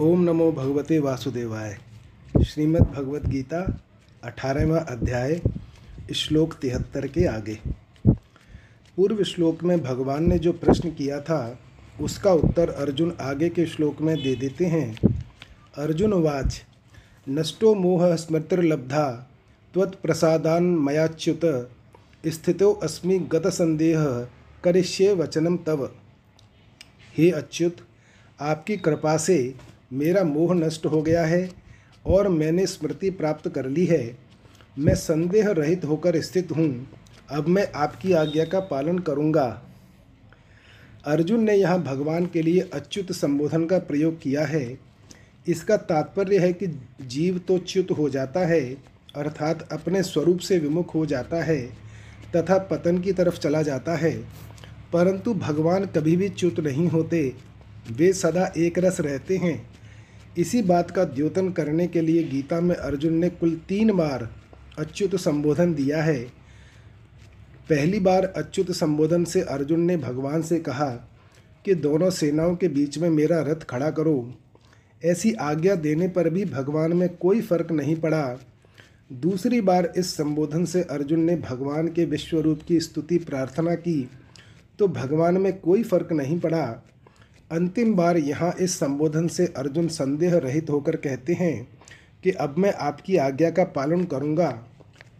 ओम नमो भगवते वासुदेवाय। श्रीमद् भगवत गीता अठारहवा अध्याय, श्लोक तिहत्तर के आगे। पूर्व श्लोक में भगवान ने जो प्रश्न किया था, उसका उत्तर अर्जुन आगे के श्लोक में दे देते हैं। अर्जुन वाच नष्टो मोह स्मृतिर्लब्धा त्वत्प्रसादान मयाच्युत, स्थितो अस्मि गत संदेह, करिष्ये वचनम तव। हे अच्युत, आपकी कृपा से मेरा मोह नष्ट हो गया है और मैंने स्मृति प्राप्त कर ली है। मैं संदेह रहित होकर स्थित हूँ। अब मैं आपकी आज्ञा का पालन करूँगा। अर्जुन ने यहाँ भगवान के लिए अच्युत संबोधन का प्रयोग किया है। इसका तात्पर्य है कि जीव तो च्युत हो जाता है, अर्थात अपने स्वरूप से विमुख हो जाता है तथा पतन की तरफ़ चला जाता है। परंतु भगवान कभी भी च्युत नहीं होते। वे सदा एक रस रहते हैं। इसी बात का द्योतन करने के लिए गीता में अर्जुन ने कुल तीन बार अच्युत संबोधन दिया है। पहली बार अच्युत संबोधन से अर्जुन ने भगवान से कहा कि दोनों सेनाओं के बीच में मेरा रथ खड़ा करो। ऐसी आज्ञा देने पर भी भगवान में कोई फ़र्क नहीं पड़ा। दूसरी बार इस संबोधन से अर्जुन ने भगवान के विश्वरूप की स्तुति प्रार्थना की तो भगवान में कोई फ़र्क नहीं पड़ा। अंतिम बार यहाँ इस संबोधन से अर्जुन संदेह रहित होकर कहते हैं कि अब मैं आपकी आज्ञा का पालन करूँगा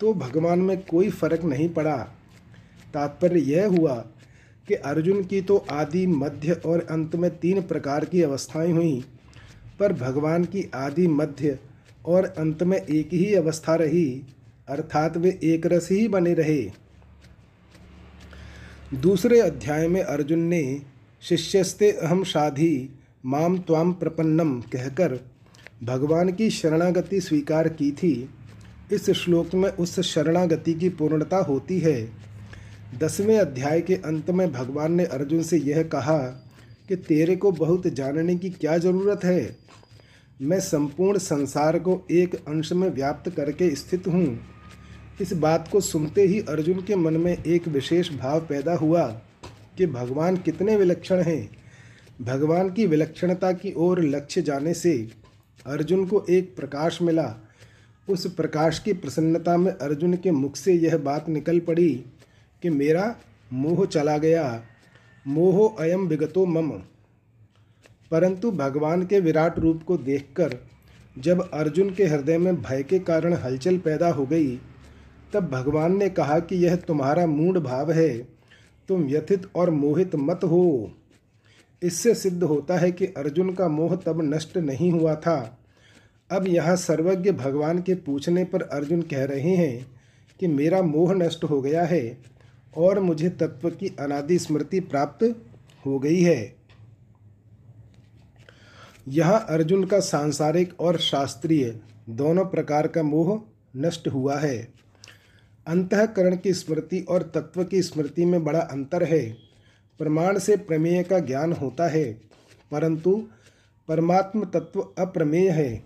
तो भगवान में कोई फ़र्क नहीं पड़ा। तात्पर्य यह हुआ कि अर्जुन की तो आदि, मध्य और अंत में तीन प्रकार की अवस्थाएँ हुई, पर भगवान की आदि, मध्य और अंत में एक ही अवस्था रही, अर्थात वे एक रस ही बने रहे। दूसरे अध्याय में अर्जुन ने शिष्यस्ते अहम शाधि माम त्वाम प्रपन्नम कहकर भगवान की शरणागति स्वीकार की थी। इस श्लोक में उस शरणागति की पूर्णता होती है। दसवें अध्याय के अंत में भगवान ने अर्जुन से यह कहा कि तेरे को बहुत जानने की क्या ज़रूरत है? मैं संपूर्ण संसार को एक अंश में व्याप्त करके स्थित हूँ। इस बात को सुनते ही अर्जुन के मन में एक विशेष भाव पैदा हुआ। कि भगवान कितने विलक्षण हैं। भगवान की विलक्षणता की ओर लक्ष्य जाने से अर्जुन को एक प्रकाश मिला। उस प्रकाश की प्रसन्नता में अर्जुन के मुख से यह बात निकल पड़ी कि मेरा मोह चला गया। मोह अयम विगतो मम। परंतु भगवान के विराट रूप को देखकर जब अर्जुन के हृदय में भय के कारण हलचल पैदा हो गई, तब भगवान ने कहा कि यह तुम्हारा मूड भाव है। तुम व्यथित और मोहित मत हो। इससे सिद्ध होता है कि अर्जुन का मोह तब नष्ट नहीं हुआ था। अब यहाँ सर्वज्ञ भगवान के पूछने पर अर्जुन कह रहे हैं कि मेरा मोह नष्ट हो गया है और मुझे तत्व की अनादि स्मृति प्राप्त हो गई है। यहाँ अर्जुन का सांसारिक और शास्त्रीय दोनों प्रकार का मोह नष्ट हुआ है। अंतकरण की स्मृति और तत्व की स्मृति में बड़ा अंतर है। प्रमाण से प्रमेय का ज्ञान होता है, परंतु परमात्म तत्व अप्रमेय है।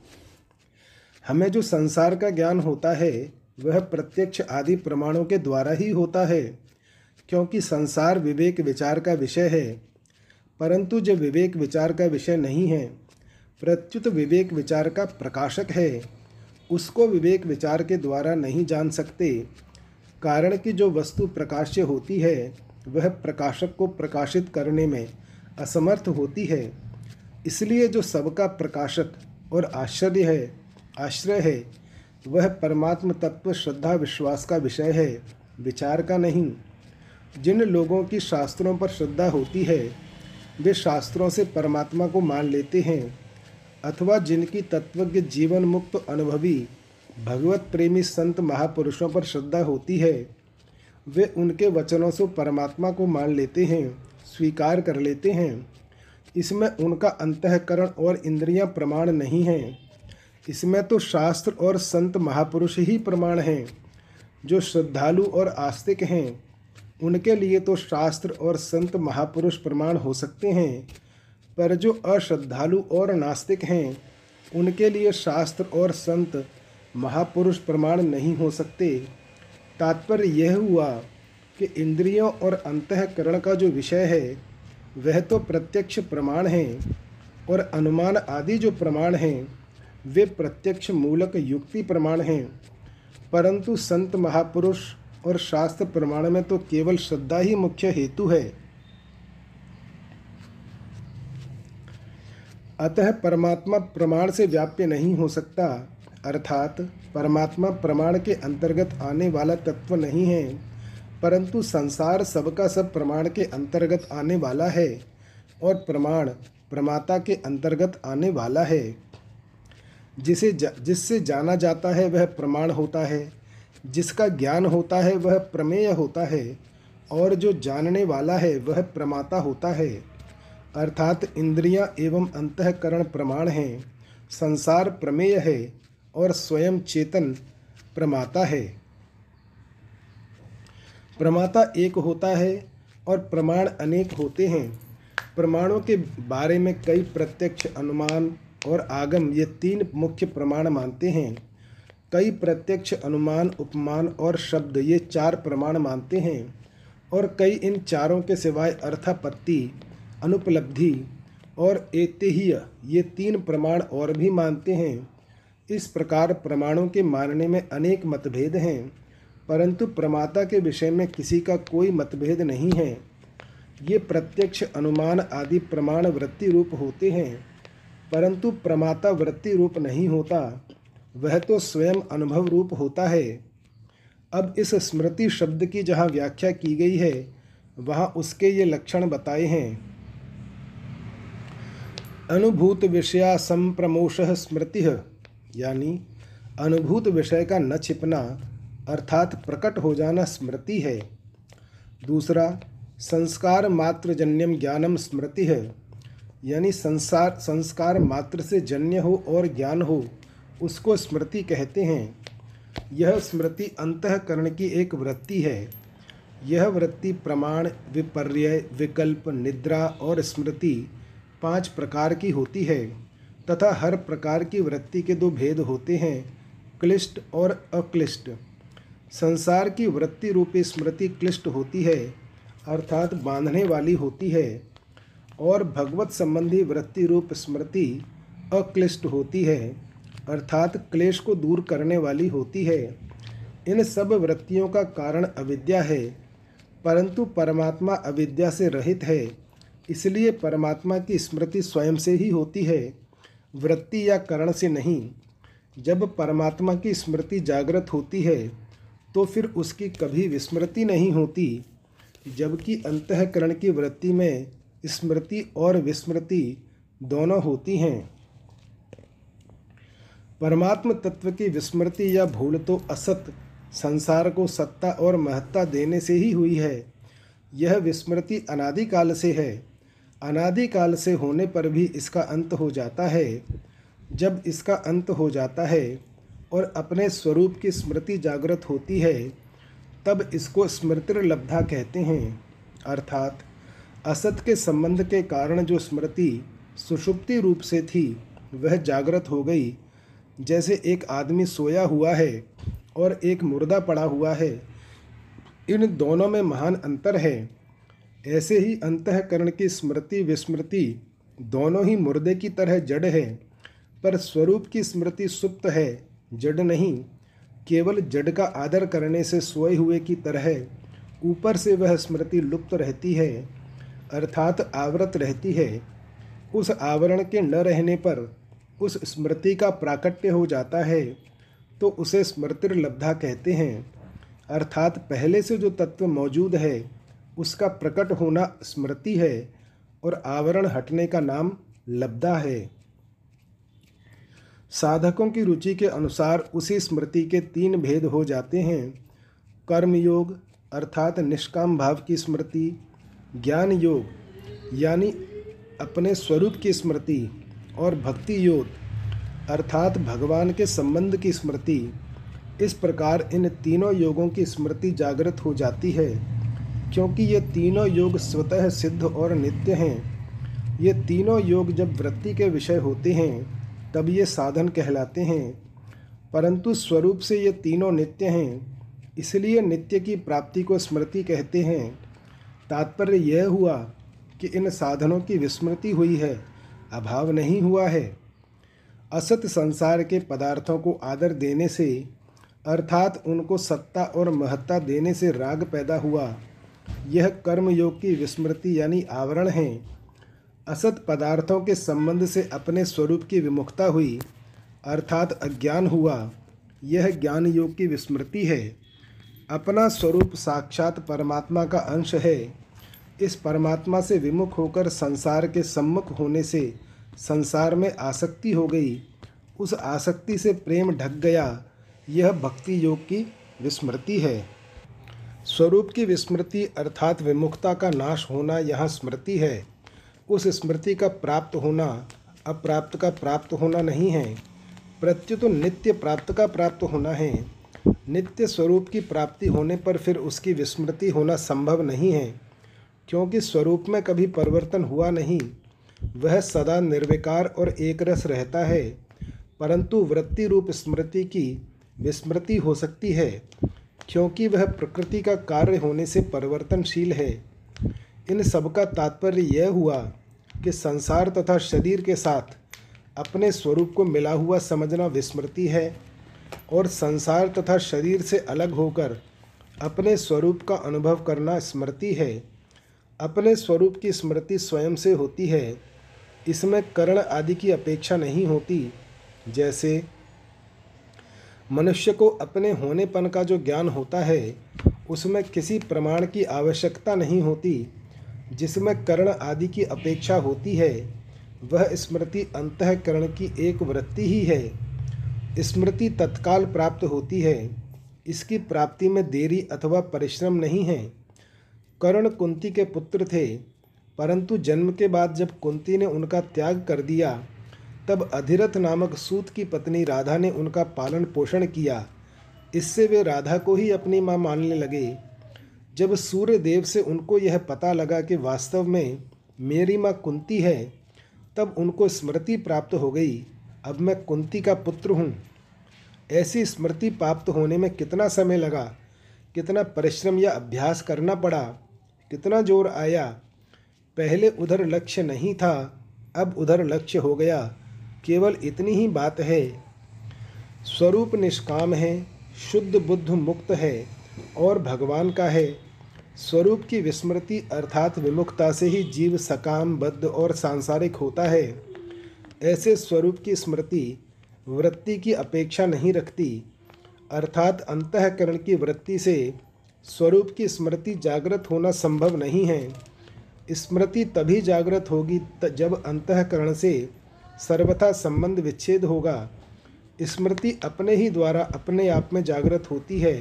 हमें जो संसार का ज्ञान होता है, वह प्रत्यक्ष आदि प्रमाणों के द्वारा ही होता है, क्योंकि संसार विवेक विचार का विषय है। परंतु जो विवेक विचार का विषय नहीं है, प्रत्युत विवेक विचार का प्रकाशक है। उसको विवेक विचार के द्वारा नहीं जान सकते। कारण कि जो वस्तु प्रकाश्य होती है, वह प्रकाशक को प्रकाशित करने में असमर्थ होती है। इसलिए जो सबका प्रकाशक और आश्चर्य है, आश्रय है, वह परमात्म तत्व श्रद्धा विश्वास का विषय है, विचार का नहीं। जिन लोगों की शास्त्रों पर श्रद्धा होती है, वे शास्त्रों से परमात्मा को मान लेते हैं, अथवा जिनकी तत्वज्ञ जीवन मुक्त अनुभवी भगवत प्रेमी संत महापुरुषों पर श्रद्धा होती है। वे उनके वचनों से परमात्मा को मान लेते हैं, स्वीकार कर लेते हैं। इसमें उनका अंतकरण और इंद्रियाँ प्रमाण नहीं हैं। इसमें तो शास्त्र और संत महापुरुष ही प्रमाण हैं, जो श्रद्धालु और आस्तिक हैं। उनके लिए तो शास्त्र और संत महापुरुष प्रमाण हो सकते हैं, पर जो अश्रद्धालु और नास्तिक हैं, उनके लिए शास्त्र और संत महापुरुष प्रमाण नहीं हो सकते। तात्पर्य यह हुआ कि इंद्रियों और अंतकरण का जो विषय है, वह तो प्रत्यक्ष प्रमाण है और अनुमान आदि जो प्रमाण हैं, वे प्रत्यक्ष मूलक युक्ति प्रमाण हैं। परंतु संत महापुरुष और शास्त्र प्रमाण में तो केवल श्रद्धा ही मुख्य हेतु है। अतः परमात्मा प्रमाण से व्याप्य नहीं हो सकता। अर्थात परमात्मा प्रमाण के अंतर्गत आने वाला तत्व नहीं है परंतु संसार सबका सब प्रमाण के अंतर्गत आने वाला है और प्रमाण प्रमाता के अंतर्गत आने वाला है। जिसे जा, जिससे जाना जाता है वह प्रमाण होता है जिसका ज्ञान होता है वह प्रमेय होता है और जो जानने वाला है वह प्रमाता होता है। अर्थात इंद्रियाँ एवं अंतकरण प्रमाण हैं संसार प्रमेय है और स्वयं चेतन प्रमाता है। प्रमाता एक होता है और प्रमाण अनेक होते हैं। प्रमाणों के बारे में कई प्रत्यक्ष अनुमान और आगम ये तीन मुख्य प्रमाण मानते हैं। कई प्रत्यक्ष अनुमान, उपमान और शब्द ये चार प्रमाण मानते हैं और कई इन चारों के सिवाय अर्थापत्ति, अनुपलब्धि और एतेहीय ये तीन प्रमाण और भी मानते हैं। इस प्रकार प्रमाणों के मानने में अनेक मतभेद हैं, परंतु प्रमाता के विषय में किसी का कोई मतभेद नहीं है। ये प्रत्यक्ष अनुमान आदि प्रमाण वृत्ति रूप होते हैं, परंतु प्रमाता वृत्ति रूप नहीं होता। वह तो स्वयं अनुभव रूप होता है। अब इस स्मृति शब्द की जहाँ व्याख्या की गई है, वहाँ उसके ये लक्षण बताए हैं। अनुभूत विषया संप्रमोश स्मृति। यानी अनुभूत विषय का न छिपना अर्थात प्रकट हो जाना स्मृति है। दूसरा, संस्कार मात्र जन्यम ज्ञानम स्मृति है। यानी संसार, संस्कार मात्र से जन्य हो और ज्ञान हो, उसको स्मृति कहते हैं। यह स्मृति अंतकरण की एक वृत्ति है। यह वृत्ति प्रमाण, विपर्य, विकल्प, निद्रा और स्मृति पाँच प्रकार की होती है। तथा हर प्रकार की वृत्ति के दो भेद होते हैं, क्लिष्ट और अक्लिष्ट। संसार की वृत्ति रूपी स्मृति क्लिष्ट होती है, अर्थात बांधने वाली होती है, और भगवत संबंधी वृत्ति रूप स्मृति अक्लिष्ट होती है, अर्थात क्लेश को दूर करने वाली होती है। इन सब वृत्तियों का कारण अविद्या है, परंतु परमात्मा अविद्या से रहित है, इसलिए परमात्मा की स्मृति स्वयं से ही होती है। वृत्ति या करण से नहीं। जब परमात्मा की स्मृति जागृत होती है तो फिर उसकी कभी विस्मृति नहीं होती, जबकि अंतकरण की वृत्ति में स्मृति और विस्मृति दोनों होती हैं। परमात्म तत्व की विस्मृति या भूल तो असत, संसार को सत्ता और महत्ता देने से ही हुई है। यह विस्मृति अनादिकाल से है। अनादिकाल से होने पर भी इसका अंत हो जाता है। जब इसका अंत हो जाता है और अपने स्वरूप की स्मृति जागृत होती है, तब इसको स्मृतिर्लब्धा कहते हैं। अर्थात, असत के संबंध के कारण जो स्मृति सुषुप्ति रूप से थी, वह जागृत हो गई। जैसे एक आदमी सोया हुआ है और एक मुर्दा पड़ा हुआ है, इन दोनों में महान अंतर है। ऐसे ही अंतकरण की स्मृति विस्मृति दोनों ही मुर्दे की तरह जड़ है, पर स्वरूप की स्मृति सुप्त है, जड़ नहीं। केवल जड़ का आदर करने से सोए हुए की तरह ऊपर से वह स्मृति लुप्त रहती है, अर्थात आवृत रहती है। उस आवरण के न रहने पर उस स्मृति का प्राकट्य हो जाता है तो उसे स्मृतिर्लब्धा कहते हैं। अर्थात पहले से जो तत्व मौजूद है उसका प्रकट होना स्मृति है और आवरण हटने का नाम लब्धा है। साधकों की रुचि के अनुसार उसी स्मृति के तीन भेद हो जाते हैं। कर्म योग अर्थात निष्काम भाव की स्मृति ज्ञान योग यानी अपने स्वरूप की स्मृति और भक्ति योग अर्थात भगवान के संबंध की स्मृति। इस प्रकार इन तीनों योगों की स्मृति जागृत हो जाती है। क्योंकि ये तीनों योग स्वतः सिद्ध और नित्य हैं। ये तीनों योग जब वृत्ति के विषय होते हैं, तब ये साधन कहलाते हैं। परंतु स्वरूप से ये तीनों नित्य हैं, इसलिए नित्य की प्राप्ति को स्मृति कहते हैं। तात्पर्य यह हुआ कि इन साधनों की विस्मृति हुई है, अभाव नहीं हुआ है। असत संसार के पदार्थों को आदर देने से, अर्थात उनको सत्ता और महत्ता देने से राग पैदा हुआ। यह कर्मयोग की विस्मृति यानी आवरण है। असत पदार्थों के संबंध से अपने स्वरूप की विमुखता हुई, अर्थात अज्ञान हुआ, यह ज्ञान योग की विस्मृति है। अपना स्वरूप साक्षात परमात्मा का अंश है। इस परमात्मा से विमुख होकर संसार के सम्मुख होने से संसार में आसक्ति हो गई। उस आसक्ति से प्रेम ढक गया। यह भक्ति योग की विस्मृति है। स्वरूप की विस्मृति अर्थात विमुखता का नाश होना यहाँ स्मृति है। उस स्मृति का प्राप्त होना अप्राप्त का प्राप्त होना नहीं है। प्रत्युत नित्य प्राप्त का प्राप्त होना है। नित्य स्वरूप की प्राप्ति होने पर फिर उसकी विस्मृति होना संभव नहीं है। क्योंकि स्वरूप में कभी परिवर्तन हुआ नहीं। वह सदा निर्विकार और एक रस रहता है। परंतु वृत्ति रूप स्मृति की विस्मृति हो सकती है। क्योंकि वह प्रकृति का कार्य होने से परिवर्तनशील है। इन सब का तात्पर्य यह हुआ कि संसार तथा शरीर के साथ अपने स्वरूप को मिला हुआ समझना विस्मृति है और संसार तथा शरीर से अलग होकर अपने स्वरूप का अनुभव करना स्मृति है। अपने स्वरूप की स्मृति स्वयं से होती है। इसमें करण आदि की अपेक्षा नहीं होती, जैसे मनुष्य को अपने होनेपन का जो ज्ञान होता है, उसमें किसी प्रमाण की आवश्यकता नहीं होती। जिसमें कर्ण आदि की अपेक्षा होती है, वह स्मृति अंतकरण की एक वृत्ति ही है। स्मृति तत्काल प्राप्त होती है। इसकी प्राप्ति में देरी अथवा परिश्रम नहीं है। कर्ण कुंती के पुत्र थे, परंतु जन्म के बाद जब कुंती ने उनका त्याग कर दिया तब अधिरथ नामक सूत की पत्नी राधा ने उनका पालन पोषण किया। इससे वे राधा को ही अपनी माँ मानने लगे। जब सूर्य देव से उनको यह पता लगा कि वास्तव में मेरी माँ कुंती है, तब उनको स्मृति प्राप्त हो गई। अब मैं कुंती का पुत्र हूँ। ऐसी स्मृति प्राप्त होने में कितना समय लगा, कितना परिश्रम या अभ्यास करना पड़ा, कितना ज़ोर आया। पहले उधर लक्ष्य नहीं था, अब उधर लक्ष्य हो गया। केवल इतनी ही बात है। स्वरूप निष्काम है, शुद्ध बुद्ध मुक्त है और भगवान का है। स्वरूप की विस्मृति अर्थात विमुखता से ही जीव सकाम, बद्ध और सांसारिक होता है। ऐसे स्वरूप की स्मृति वृत्ति की अपेक्षा नहीं रखती। अर्थात अंतकरण की वृत्ति से स्वरूप की स्मृति जागृत होना संभव नहीं है। स्मृति तभी जागृत होगी जब अंतकरण से सर्वथा संबंध विच्छेद होगा। स्मृति अपने ही द्वारा अपने आप में जागृत होती है।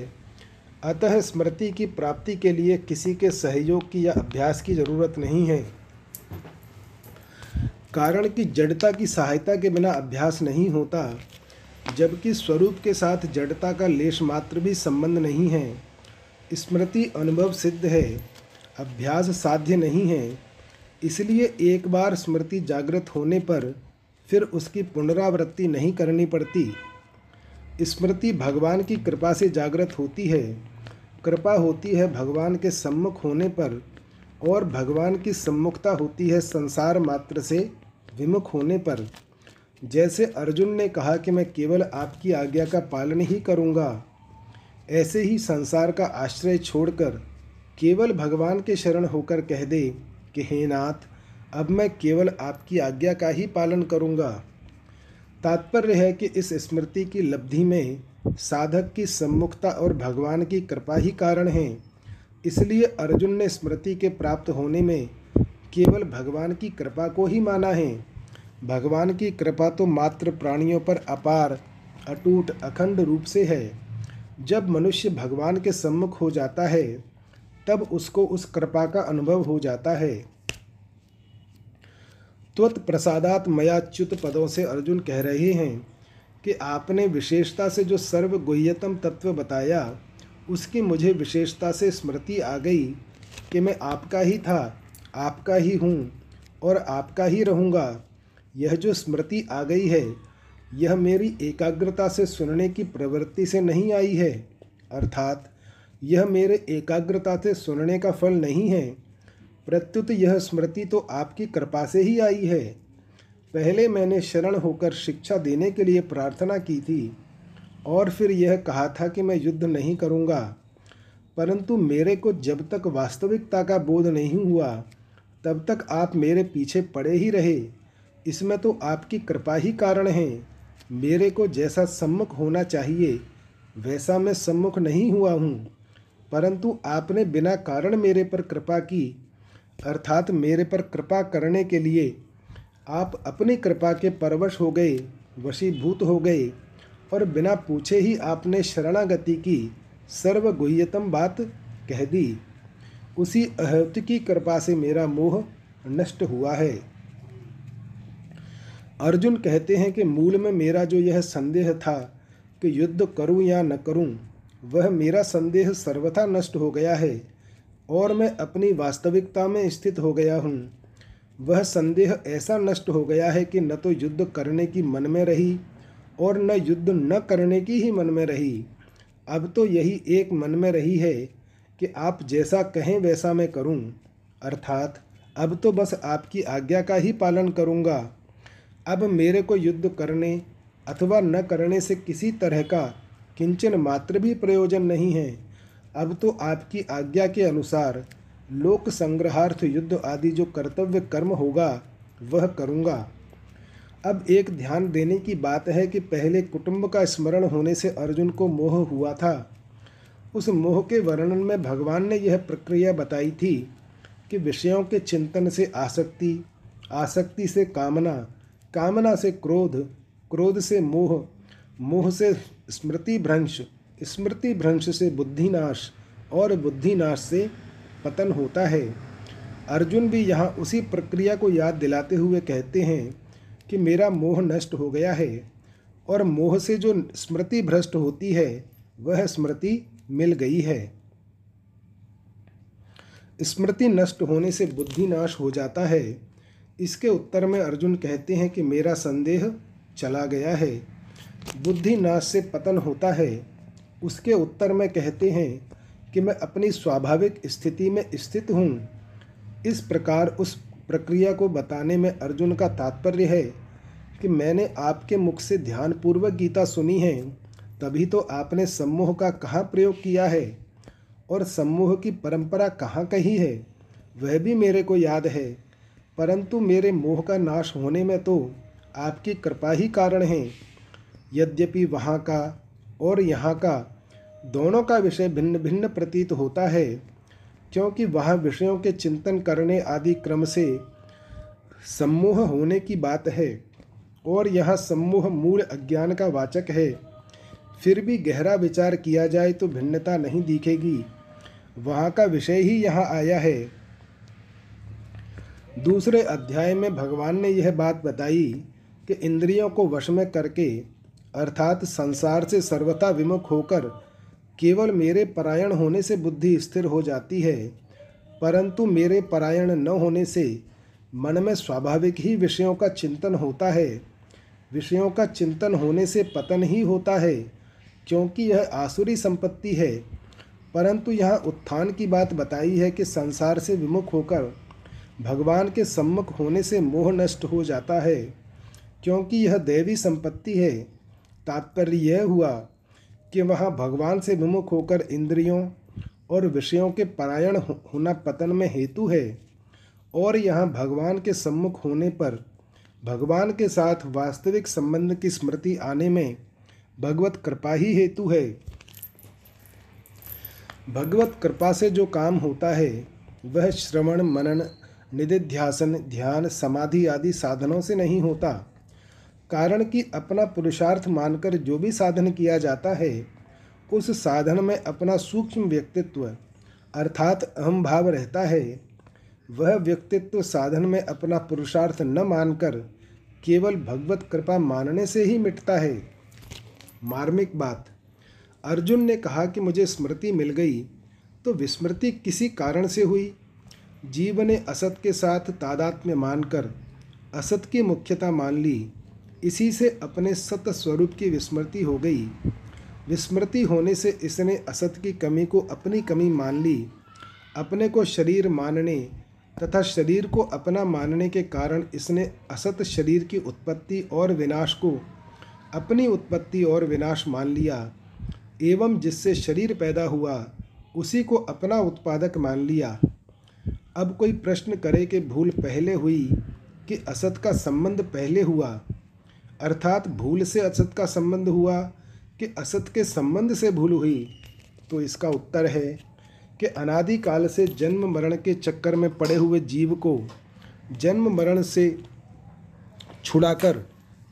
अतः स्मृति की प्राप्ति के लिए किसी के सहयोग की या अभ्यास की ज़रूरत नहीं है। कारण कि जड़ता की सहायता के बिना अभ्यास नहीं होता, जबकि स्वरूप के साथ जड़ता का लेश मात्र भी संबंध नहीं है। स्मृति अनुभव सिद्ध है, अभ्यास साध्य नहीं है, इसलिए एक बार स्मृति जागृत होने पर फिर उसकी पुनरावृत्ति नहीं करनी पड़ती। स्मृति भगवान की कृपा से जागृत होती है। कृपा होती है भगवान के सम्मुख होने पर और भगवान की सम्मुखता होती है संसार मात्र से विमुख होने पर। जैसे अर्जुन ने कहा कि मैं केवल आपकी आज्ञा का पालन ही करूँगा। ऐसे ही संसार का आश्रय छोड़कर केवल भगवान के शरण होकर कह दे कि हे नाथ अब मैं केवल आपकी आज्ञा का ही पालन करूँगा। तात्पर्य है कि इस स्मृति की लब्धि में साधक की सम्मुखता और भगवान की कृपा ही कारण है। इसलिए अर्जुन ने स्मृति के प्राप्त होने में केवल भगवान की कृपा को ही माना है। भगवान की कृपा तो मात्र प्राणियों पर अपार, अटूट, अखंड रूप से है। जब मनुष्य भगवान के सम्मुख हो जाता है, तब उसको उस कृपा का अनुभव हो जाता है। त्वत प्रसादात मयाच्युत पदों से अर्जुन कह रहे हैं कि आपने विशेषता से जो सर्वगुह्यतम तत्व बताया, उसकी मुझे विशेषता से स्मृति आ गई कि मैं आपका ही था, आपका ही हूँ और आपका ही रहूँगा। यह जो स्मृति आ गई है, यह मेरी एकाग्रता से सुनने की प्रवृत्ति से नहीं आई है, अर्थात यह मेरे एकाग्रता से सुनने का फल नहीं है। प्रत्युत यह स्मृति तो आपकी कृपा से ही आई है। पहले मैंने शरण होकर शिक्षा देने के लिए प्रार्थना की थी, और फिर यह कहा था कि मैं युद्ध नहीं करूँगा। परंतु मेरे को जब तक वास्तविकता का बोध नहीं हुआ, तब तक आप मेरे पीछे पड़े ही रहे। इसमें तो आपकी कृपा ही कारण है। मेरे को जैसा सम्मुख होना चाहिए, वैसा मैं सम्मुख नहीं हुआ हूँ। परंतु आपने बिना कारण मेरे पर कृपा की अर्थात मेरे पर कृपा करने के लिए आप अपनी कृपा के परवश हो गए, वशीभूत हो गए, और बिना पूछे ही आपने शरणागति की सर्वगुह्यतम बात कह दी। उसी अहत की कृपा से मेरा मोह नष्ट हुआ है। अर्जुन कहते हैं कि मूल में मेरा जो यह संदेह था कि युद्ध करूँ या न करूँ, वह मेरा संदेह सर्वथा नष्ट हो गया है। और मैं अपनी वास्तविकता में स्थित हो गया हूँ। वह संदेह ऐसा नष्ट हो गया है कि न तो युद्ध करने की मन में रही और न युद्ध न करने की ही मन में रही। अब तो यही एक मन में रही है कि आप जैसा कहें वैसा मैं करूँ। अर्थात, अब तो बस आपकी आज्ञा का ही पालन करूँगा। अब मेरे को युद्ध करने अथवा न करने से किसी तरह का किंचन मात्र भी प्रयोजन नहीं है। अब तो आपकी आज्ञा के अनुसार लोक संग्रहार्थ युद्ध आदि जो कर्तव्य कर्म होगा, वह करूँगा। अब एक ध्यान देने की बात है कि पहले कुटुंब का स्मरण होने से अर्जुन को मोह हुआ था। उस मोह के वर्णन में भगवान ने यह प्रक्रिया बताई थी कि विषयों के चिंतन से आसक्ति आसक्ति से कामना कामना से क्रोध क्रोध से मोह मोह से स्मृति भ्रंश स्मृति भ्रंश से बुद्धिनाश और बुद्धिनाश से पतन होता है। अर्जुन भी यहाँ उसी प्रक्रिया को याद दिलाते हुए कहते हैं कि मेरा मोह नष्ट हो गया है और मोह से जो स्मृति भ्रष्ट होती है, वह स्मृति मिल गई है। स्मृति नष्ट होने से बुद्धि नाश हो जाता है। इसके उत्तर में अर्जुन कहते हैं कि मेरा संदेह चला गया है। बुद्धि नाश से पतन होता है। उसके उत्तर में कहते हैं कि मैं अपनी स्वाभाविक स्थिति में स्थित हूँ। इस प्रकार उस प्रक्रिया को बताने में अर्जुन का तात्पर्य है कि मैंने आपके मुख से ध्यानपूर्वक गीता सुनी है, तभी तो आपने सम्मोह का कहाँ प्रयोग किया है? और सम्मोह की परंपरा कहाँ कही है? वह भी मेरे को याद है, परंतु मेरे मोह का नाश होने में तो आपकी कृपा ही कारण है। यद्यपि वहाँ का और यहाँ का दोनों का विषय भिन्न भिन्न प्रतीत होता है, क्योंकि वह विषयों के चिंतन करने आदि क्रम से सम्मोह होने की बात है, और यह सम्मोह मूल अज्ञान का वाचक है। फिर भी गहरा विचार किया जाए तो भिन्नता नहीं दिखेगी। वहाँ का विषय ही यहाँ आया है। दूसरे अध्याय में भगवान ने यह बात बताई कि इंद्रियों को वश में करके, अर्थात संसार से सर्वथा विमुख होकर केवल मेरे परायण होने से बुद्धि स्थिर हो जाती है, परंतु मेरे परायण न होने से मन में स्वाभाविक ही विषयों का चिंतन होता है। विषयों का चिंतन होने से पतन ही होता है, क्योंकि यह आसुरी संपत्ति है। परंतु यहाँ उत्थान की बात बताई है कि संसार से विमुख होकर भगवान के सम्मुख होने से मोह नष्ट हो जाता है, क्योंकि यह देवी संपत्ति है। तात्पर्य यह हुआ कि वहाँ भगवान से विमुख होकर इंद्रियों और विषयों के परायण होना पतन में हेतु है, और यहाँ भगवान के सम्मुख होने पर भगवान के साथ वास्तविक संबंध की स्मृति आने में भगवत कृपा ही हेतु है। भगवत कृपा से जो काम होता है, वह श्रवण, मनन, निधिध्यासन, ध्यान, समाधि आदि साधनों से नहीं होता। कारण कि अपना पुरुषार्थ मानकर जो भी साधन किया जाता है, उस साधन में अपना सूक्ष्म व्यक्तित्व, अर्थात अहम भाव रहता है। वह व्यक्तित्व साधन में अपना पुरुषार्थ न मानकर केवल भगवत कृपा मानने से ही मिटता है। मार्मिक बात, अर्जुन ने कहा कि मुझे स्मृति मिल गई तो विस्मृति किसी कारण से हुई? जीव ने असत के साथ तादात्म्य मानकर, असत की मुख्यता मान ली इसी से अपने सत स्वरूप की विस्मृति हो गई। विस्मृति होने से इसने असत की कमी को अपनी कमी मान ली। अपने को शरीर मानने तथा शरीर को अपना मानने के कारण इसने असत शरीर की उत्पत्ति और विनाश को अपनी उत्पत्ति और विनाश मान लिया। एवं जिससे शरीर पैदा हुआ, उसी को अपना उत्पादक मान लिया। अब कोई प्रश्न करे कि भूल पहले हुई कि असत का संबंध पहले हुआ। अर्थात भूल से असत का संबंध हुआ कि असत के संबंध से भूल हुई तो इसका उत्तर है कि अनादिकाल से जन्म मरण के चक्कर में पड़े हुए जीव को जन्म मरण से छुड़ाकर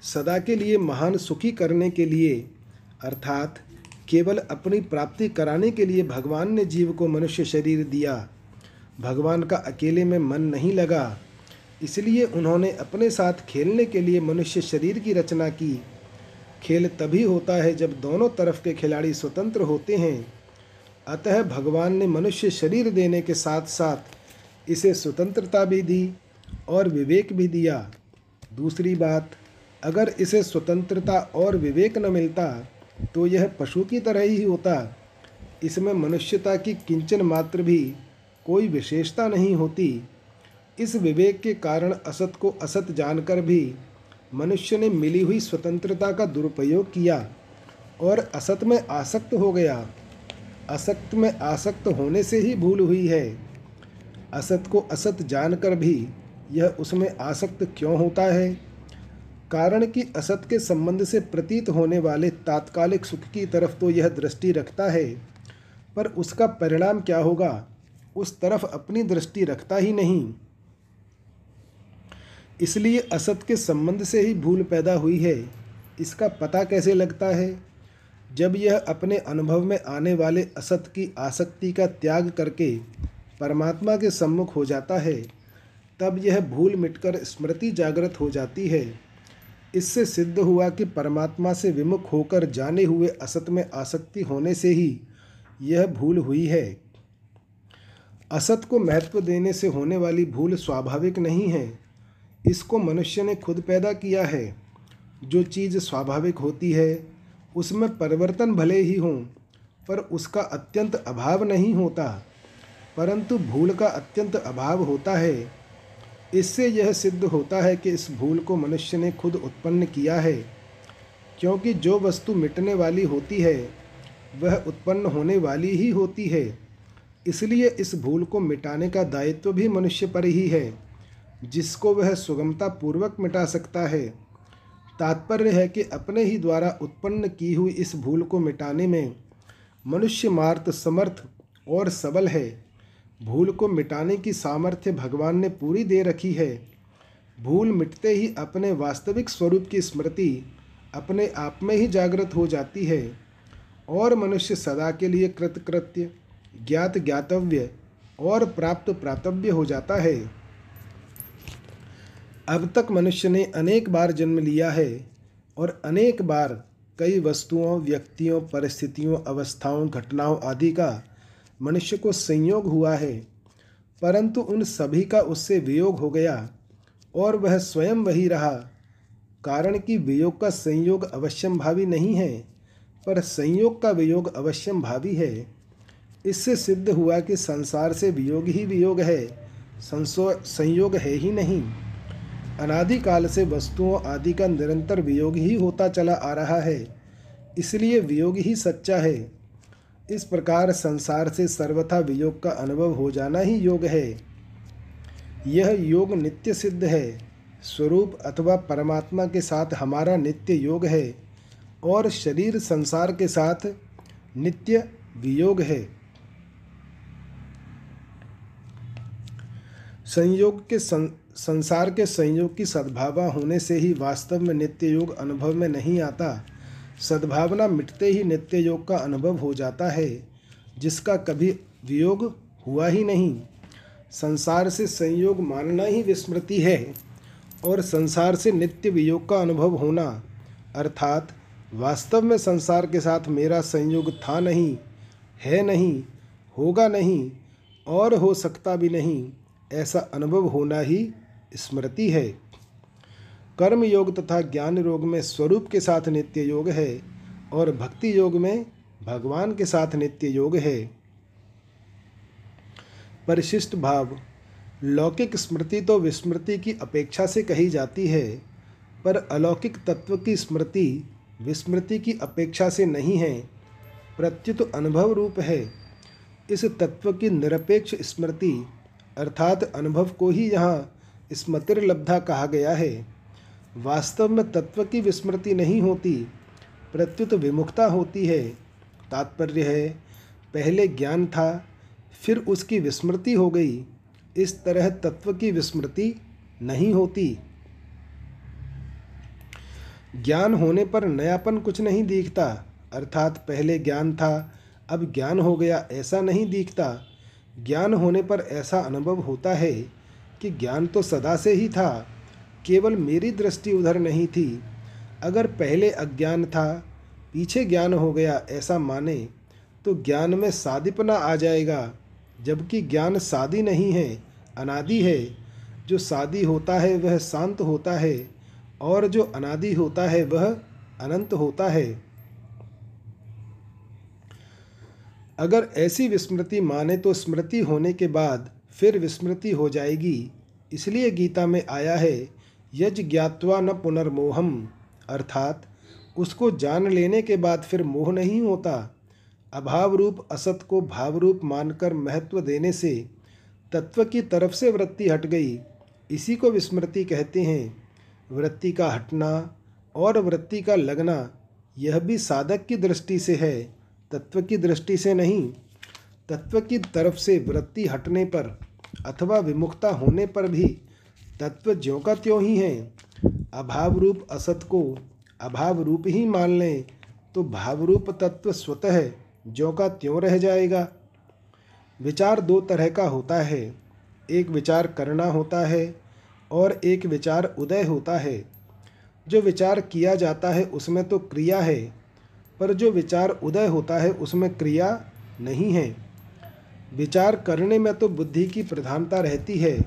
सदा के लिए महान सुखी करने के लिए, अर्थात केवल अपनी प्राप्ति कराने के लिए भगवान ने जीव को मनुष्य शरीर दिया। भगवान का अकेले में मन नहीं लगा इसलिए उन्होंने अपने साथ खेलने के लिए मनुष्य शरीर की रचना की। खेल तभी होता है जब दोनों तरफ़ के खिलाड़ी स्वतंत्र होते हैं। अतः भगवान ने मनुष्य शरीर देने के साथ साथ इसे स्वतंत्रता भी दी और विवेक भी दिया। दूसरी बात, अगर इसे स्वतंत्रता और विवेक न मिलता तो यह पशु की तरह ही होता। इसमें मनुष्यता की किंचन मात्र भी कोई विशेषता नहीं होती। इस विवेक के कारण असत को असत जानकर भी मनुष्य ने मिली हुई स्वतंत्रता का दुरुपयोग किया और असत में आसक्त हो गया। असक्त में आसक्त होने से ही भूल हुई है। असत को असत जानकर भी यह उसमें आसक्त क्यों होता है? कारण कि असत के संबंध से प्रतीत होने वाले तात्कालिक सुख की तरफ़ तो यह दृष्टि रखता है, पर उसका परिणाम क्या होगा? उस तरफ़ अपनी दृष्टि रखता ही नहीं। इसलिए असत के संबंध से ही भूल पैदा हुई है। इसका पता कैसे लगता है? जब यह अपने अनुभव में आने वाले असत की आसक्ति का त्याग करके परमात्मा के सम्मुख हो जाता है, तब यह भूल मिटकर स्मृति जागृत हो जाती है। इससे सिद्ध हुआ कि परमात्मा से विमुख होकर जाने हुए असत में आसक्ति होने से ही यह भूल हुई है। असत को महत्व देने से होने वाली भूल स्वाभाविक नहीं है। इसको मनुष्य ने खुद पैदा किया है। जो चीज़ स्वाभाविक होती है, उसमें परिवर्तन भले ही हों, पर उसका अत्यंत अभाव नहीं होता। परंतु भूल का अत्यंत अभाव होता है। इससे यह सिद्ध होता है कि इस भूल को मनुष्य ने खुद उत्पन्न किया है, क्योंकि जो वस्तु मिटने वाली होती है, वह उत्पन्न होने वाली ही होती है। इसलिए इस भूल को मिटाने का दायित्व भी मनुष्य पर ही है। जिसको वह सुगमता पूर्वक मिटा सकता है। तात्पर्य है कि अपने ही द्वारा उत्पन्न की हुई इस भूल को मिटाने में मनुष्य मार्त समर्थ और सबल है। भूल को मिटाने की सामर्थ्य भगवान ने पूरी दे रखी है। भूल मिटते ही अपने वास्तविक स्वरूप की स्मृति अपने आप में ही जागृत हो जाती है और मनुष्य सदा के लिए कृतकृत्य, ज्ञात ज्ञातव्य और प्राप्त प्रातव्य हो जाता है। अब तक मनुष्य ने अनेक बार जन्म लिया है और अनेक बार कई वस्तुओं, व्यक्तियों, परिस्थितियों, अवस्थाओं, घटनाओं आदि का मनुष्य को संयोग हुआ है। परंतु उन सभी का उससे वियोग हो गया और वह स्वयं वही रहा। कारण कि वियोग का संयोग अवश्यम भावी नहीं है, पर संयोग का वियोग अवश्यम भावी है। इससे सिद्ध हुआ कि संसार से वियोग ही वियोग है, संसो, संयोग है ही नहीं। अनादिकाल से वस्तुओं आदि का निरंतर वियोग ही होता चला आ रहा है इसलिए वियोग ही सच्चा है। इस प्रकार संसार से सर्वथा वियोग का अनुभव हो जाना ही योग है। यह योग नित्य सिद्ध है स्वरूप अथवा परमात्मा के साथ हमारा नित्य योग है और शरीर संसार के साथ नित्य वियोग है। संयोग के सं, संसार के संयोग की सद्भावना होने से ही वास्तव में नित्य योग अनुभव में नहीं आता। सद्भावना मिटते ही नित्य योग का अनुभव हो जाता है, जिसका कभी वियोग हुआ ही नहीं। संसार से संयोग मानना ही विस्मृति है, और संसार से नित्य वियोग का अनुभव होना, अर्थात वास्तव में संसार के साथ मेरा संयोग था नहीं, है नहीं, होगा नहीं, और हो सकता भी नहीं, ऐसा अनुभव होना ही स्मृति है। कर्म योग तथा ज्ञान योग में स्वरूप के साथ नित्य योग है और भक्ति योग में भगवान के साथ नित्य योग है। परिशिष्ट भाव, लौकिक स्मृति तो विस्मृति की अपेक्षा से कही जाती है, पर अलौकिक तत्व की स्मृति विस्मृति की अपेक्षा से नहीं है, प्रत्युत अनुभव रूप है। इस तत्व की निरपेक्ष स्मृति, अर्थात अनुभव को ही यहाँ स्मृतिर्लब्धा कहा गया है। वास्तव में तत्व की विस्मृति नहीं होती, प्रत्युत विमुखता होती है। तात्पर्य है, पहले ज्ञान था, फिर उसकी विस्मृति हो गई। इस तरह तत्व की विस्मृति नहीं होती। ज्ञान होने पर नयापन कुछ नहीं दिखता, अर्थात पहले ज्ञान था, अब ज्ञान हो गया ऐसा नहीं दिखता। ज्ञान होने पर ऐसा अनुभव होता है। कि ज्ञान तो सदा से ही था, केवल मेरी दृष्टि उधर नहीं थी। अगर पहले अज्ञान था, पीछे ज्ञान हो गया ऐसा माने तो ज्ञान में सादिपना आ जाएगा, जबकि ज्ञान सादी नहीं है, अनादि है। जो सादी होता है, वह शांत होता है, और जो अनादि होता है, वह अनंत होता है। अगर ऐसी विस्मृति माने तो स्मृति होने के बाद फिर विस्मृति हो जाएगी। इसलिए गीता में आया है, यज ज्ञात्वा न पुनर्मोहम अर्थात, उसको जान लेने के बाद फिर मोह नहीं होता। अभाव रूप असत को भाव रूप मानकर महत्व देने से तत्व की तरफ़ से वृत्ति हट गई। इसी को विस्मृति कहते हैं। वृत्ति का हटना और वृत्ति का लगना, यह भी साधक की दृष्टि से है, तत्व की दृष्टि से नहीं। तत्व की तरफ़ से वृत्ति हटने पर अथवा विमुखता होने पर भी तत्व ज्यों का त्यों ही है। अभाव रूप असत को अभाव रूप ही मान लें तो भाव रूप तत्व स्वतः ज्यों का त्यों रह जाएगा। विचार दो तरह का होता है। एक विचार करना होता है और एक विचार उदय होता है। जो विचार किया जाता है उसमें तो क्रिया है, पर जो विचार उदय होता है उसमें क्रिया नहीं है। विचार करने में तो बुद्धि की प्रधानता रहती है,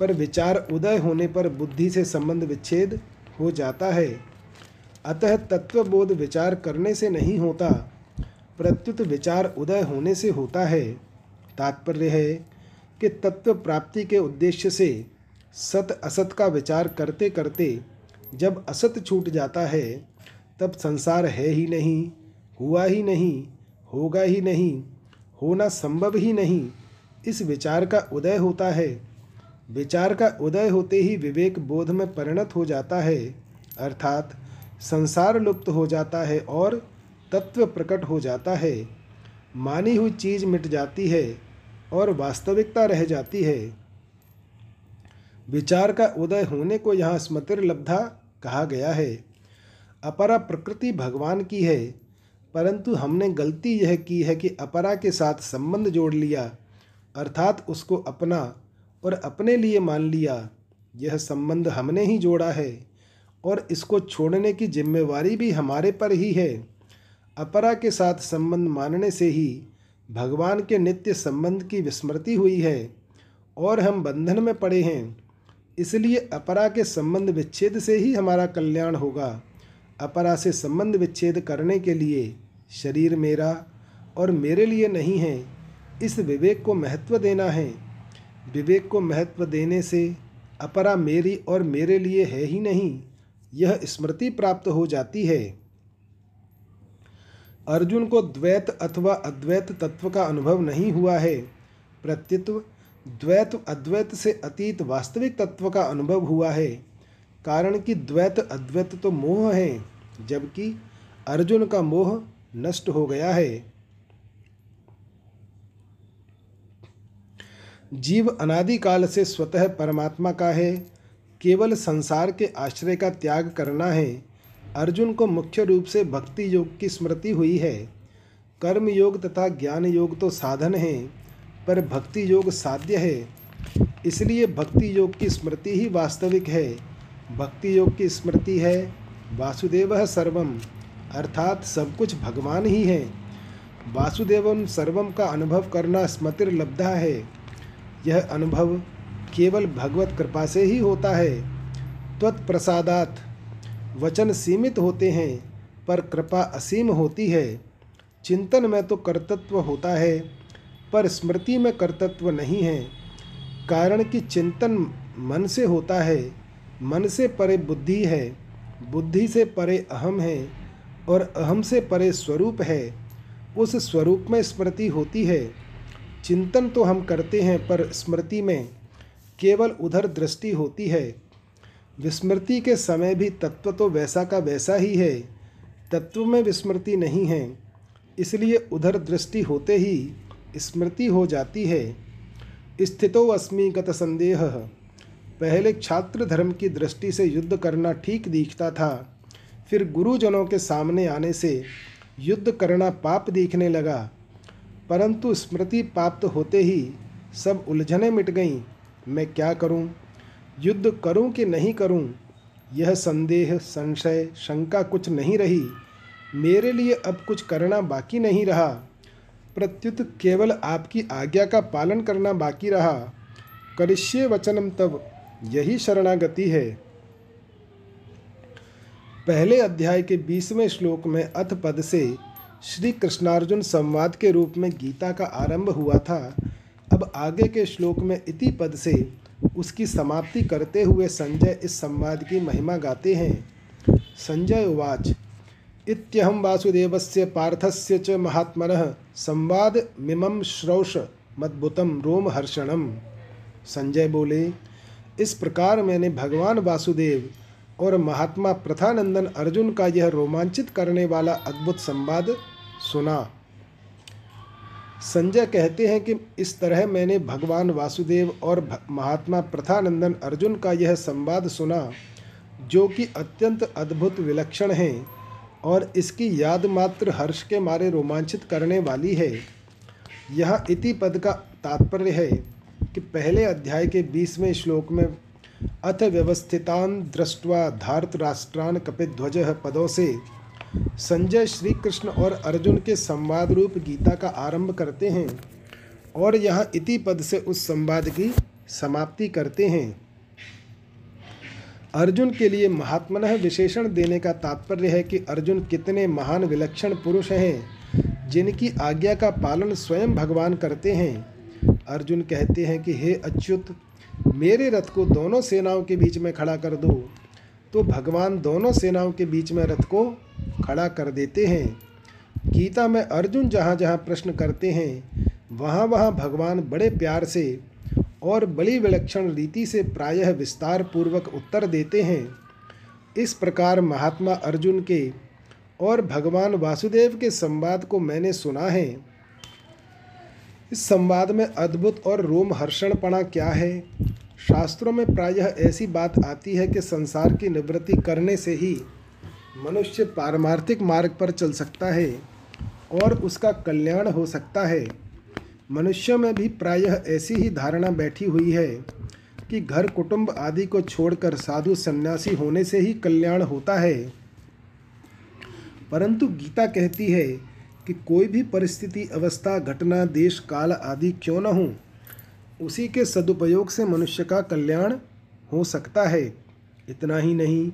पर विचार उदय होने पर बुद्धि से संबंध विच्छेद हो जाता है। अतः तत्वबोध विचार करने से नहीं होता, प्रत्युत विचार उदय होने से होता है। तात्पर्य है कि तत्व प्राप्ति के उद्देश्य से सत असत का विचार करते करते जब असत छूट जाता है, तब संसार है ही नहीं, हुआ ही नहीं, होगा ही नहीं होना संभव ही नहीं। इस विचार का उदय होता है। विचार का उदय होते ही विवेक बोध में परिणत हो जाता है, अर्थात संसार लुप्त हो जाता है और तत्व प्रकट हो जाता है। मानी हुई चीज़ मिट जाती है और वास्तविकता रह जाती है। विचार का उदय होने को यहाँ स्मृतिर्लब्धा कहा गया है। अपरा प्रकृति भगवान की है। परंतु हमने गलती यह की है कि अपरा के साथ संबंध जोड़ लिया, अर्थात उसको अपना और अपने लिए मान लिया। यह संबंध हमने ही जोड़ा है और इसको छोड़ने की जिम्मेवारी भी हमारे पर ही है। अपरा के साथ संबंध मानने से ही भगवान के नित्य संबंध की विस्मृति हुई है और हम बंधन में पड़े हैं। इसलिए अपरा के संबंध विच्छेद से ही हमारा कल्याण होगा। अपरा से संबंध विच्छेद करने के लिए शरीर मेरा और मेरे लिए नहीं है, इस विवेक को महत्व देना है। विवेक को महत्व देने से अपरा मेरी और मेरे लिए है ही नहीं, यह स्मृति प्राप्त हो जाती है। अर्जुन को द्वैत अथवा अद्वैत तत्व का अनुभव नहीं हुआ है। प्रत्युत्व, द्वैत अद्वैत से अतीत वास्तविक तत्व का अनुभव हुआ है। कारण कि द्वैत अद्वैत तो मोह है, जबकि अर्जुन का मोह नष्ट हो गया है। जीव अनादिकाल से स्वतः परमात्मा का है, केवल संसार के आश्रय का त्याग करना है। अर्जुन को मुख्य रूप से भक्ति योग की स्मृति हुई है। कर्म योग तथा ज्ञान योग तो साधन है, पर भक्ति योग साध्य है। इसलिए भक्ति योग की स्मृति ही वास्तविक है। भक्ति योग की स्मृति है, वासुदेव सर्वम। अर्थात सब कुछ भगवान ही है। वासुदेवम सर्वम का अनुभव करना स्मृतिर लब्धा है। यह अनुभव केवल भगवत कृपा से ही होता है। त्वत्प्रसादात वचन सीमित होते हैं, पर कृपा असीम होती है। चिंतन में तो कर्तत्व होता है, पर स्मृति में कर्तत्व नहीं है। कारण कि चिंतन मन से होता है, मन से परे बुद्धि है, बुद्धि से परे अहम है। और अहम से परे स्वरूप है, उस स्वरूप में स्मृति होती है। चिंतन तो हम करते हैं, पर स्मृति में केवल उधर दृष्टि होती है। विस्मृति के समय भी तत्व तो वैसा का वैसा ही है, तत्व में विस्मृति नहीं है, इसलिए उधर दृष्टि होते ही स्मृति हो जाती है। स्थितो अस्मि गत संदेह, पहले छात्र धर्म की दृष्टि से युद्ध करना ठीक दिखता था फिर गुरुजनों के सामने आने से युद्ध करना पाप दिखने लगा, परंतु स्मृति प्राप्त होते ही सब उलझने मिट गईं। मैं क्या करूँ? युद्ध करूँ कि नहीं करूँ? यह संदेह, संशय, शंका कुछ नहीं रही। मेरे लिए अब कुछ करना बाकी नहीं रहा। प्रत्युत केवल आपकी आज्ञा का पालन करना बाकी रहा। करिष्य वचनम तब यही शरणागति है। पहले अध्याय के बीसवें श्लोक में अथ पद से श्री कृष्णार्जुन संवाद के रूप में गीता का आरंभ हुआ था, अब आगे के श्लोक में इति पद से उसकी समाप्ति करते हुए संजय इस संवाद की महिमा गाते हैं। संजय उवाच इत्यहम वासुदेवस्य पार्थस्य च महात्मनः संवाद मिमम श्रौष मद्भुतम रोमहर्षणम संजय बोले, इस प्रकार मैंने भगवान वासुदेव और महात्मा प्रथानंदन अर्जुन का यह रोमांचित करने वाला अद्भुत संवाद सुना। संजय कहते हैं कि इस तरह मैंने भगवान वासुदेव और महात्मा प्रथानंदन अर्जुन का यह संवाद सुना, जो कि अत्यंत अद्भुत विलक्षण है और इसकी याद मात्र हर्ष के मारे रोमांचित करने वाली है। यह इति पद का तात्पर्य है कि पहले अध्याय के बीसवें श्लोक में अथ व्यवस्थितान दृष्टवा धार्त राष्ट्रान कपिध्वज पदों से संजय श्री कृष्ण और अर्जुन के संवाद रूप गीता का आरंभ करते हैं और यहाँ इति पद से उस संवाद की समाप्ति करते हैं। अर्जुन के लिए महात्मन विशेषण देने का तात्पर्य है कि अर्जुन कितने महान विलक्षण पुरुष हैं, जिनकी आज्ञा का पालन स्वयं भगवान करते हैं। अर्जुन कहते हैं कि, हे अच्युत मेरे रथ को दोनों सेनाओं के बीच में खड़ा कर दो। तो भगवान दोनों सेनाओं के बीच में रथ को खड़ा कर देते हैं। गीता में अर्जुन जहाँ जहाँ प्रश्न करते हैं, वहाँ वहाँ भगवान बड़े प्यार से और बड़ी विलक्षण रीति से प्रायः विस्तार पूर्वक उत्तर देते हैं। इस प्रकार महात्मा अर्जुन के और भगवान वासुदेव के संवाद को मैंने सुना है। इस संवाद में अद्भुत और रोमहर्षणपणा क्या है? शास्त्रों में प्रायः ऐसी बात आती है कि संसार की निवृत्ति करने से ही मनुष्य पारमार्थिक मार्ग पर चल सकता है और उसका कल्याण हो सकता है। मनुष्य में भी प्रायः ऐसी ही धारणा बैठी हुई है कि घर, कुटुंब आदि को छोड़कर साधु सन्यासी होने से ही कल्याण होता है। परंतु गीता कहती है कि कोई भी परिस्थिति, अवस्था, घटना, देश, काल आदि क्यों न हो, उसी के सदुपयोग से मनुष्य का कल्याण हो सकता है। इतना ही नहीं,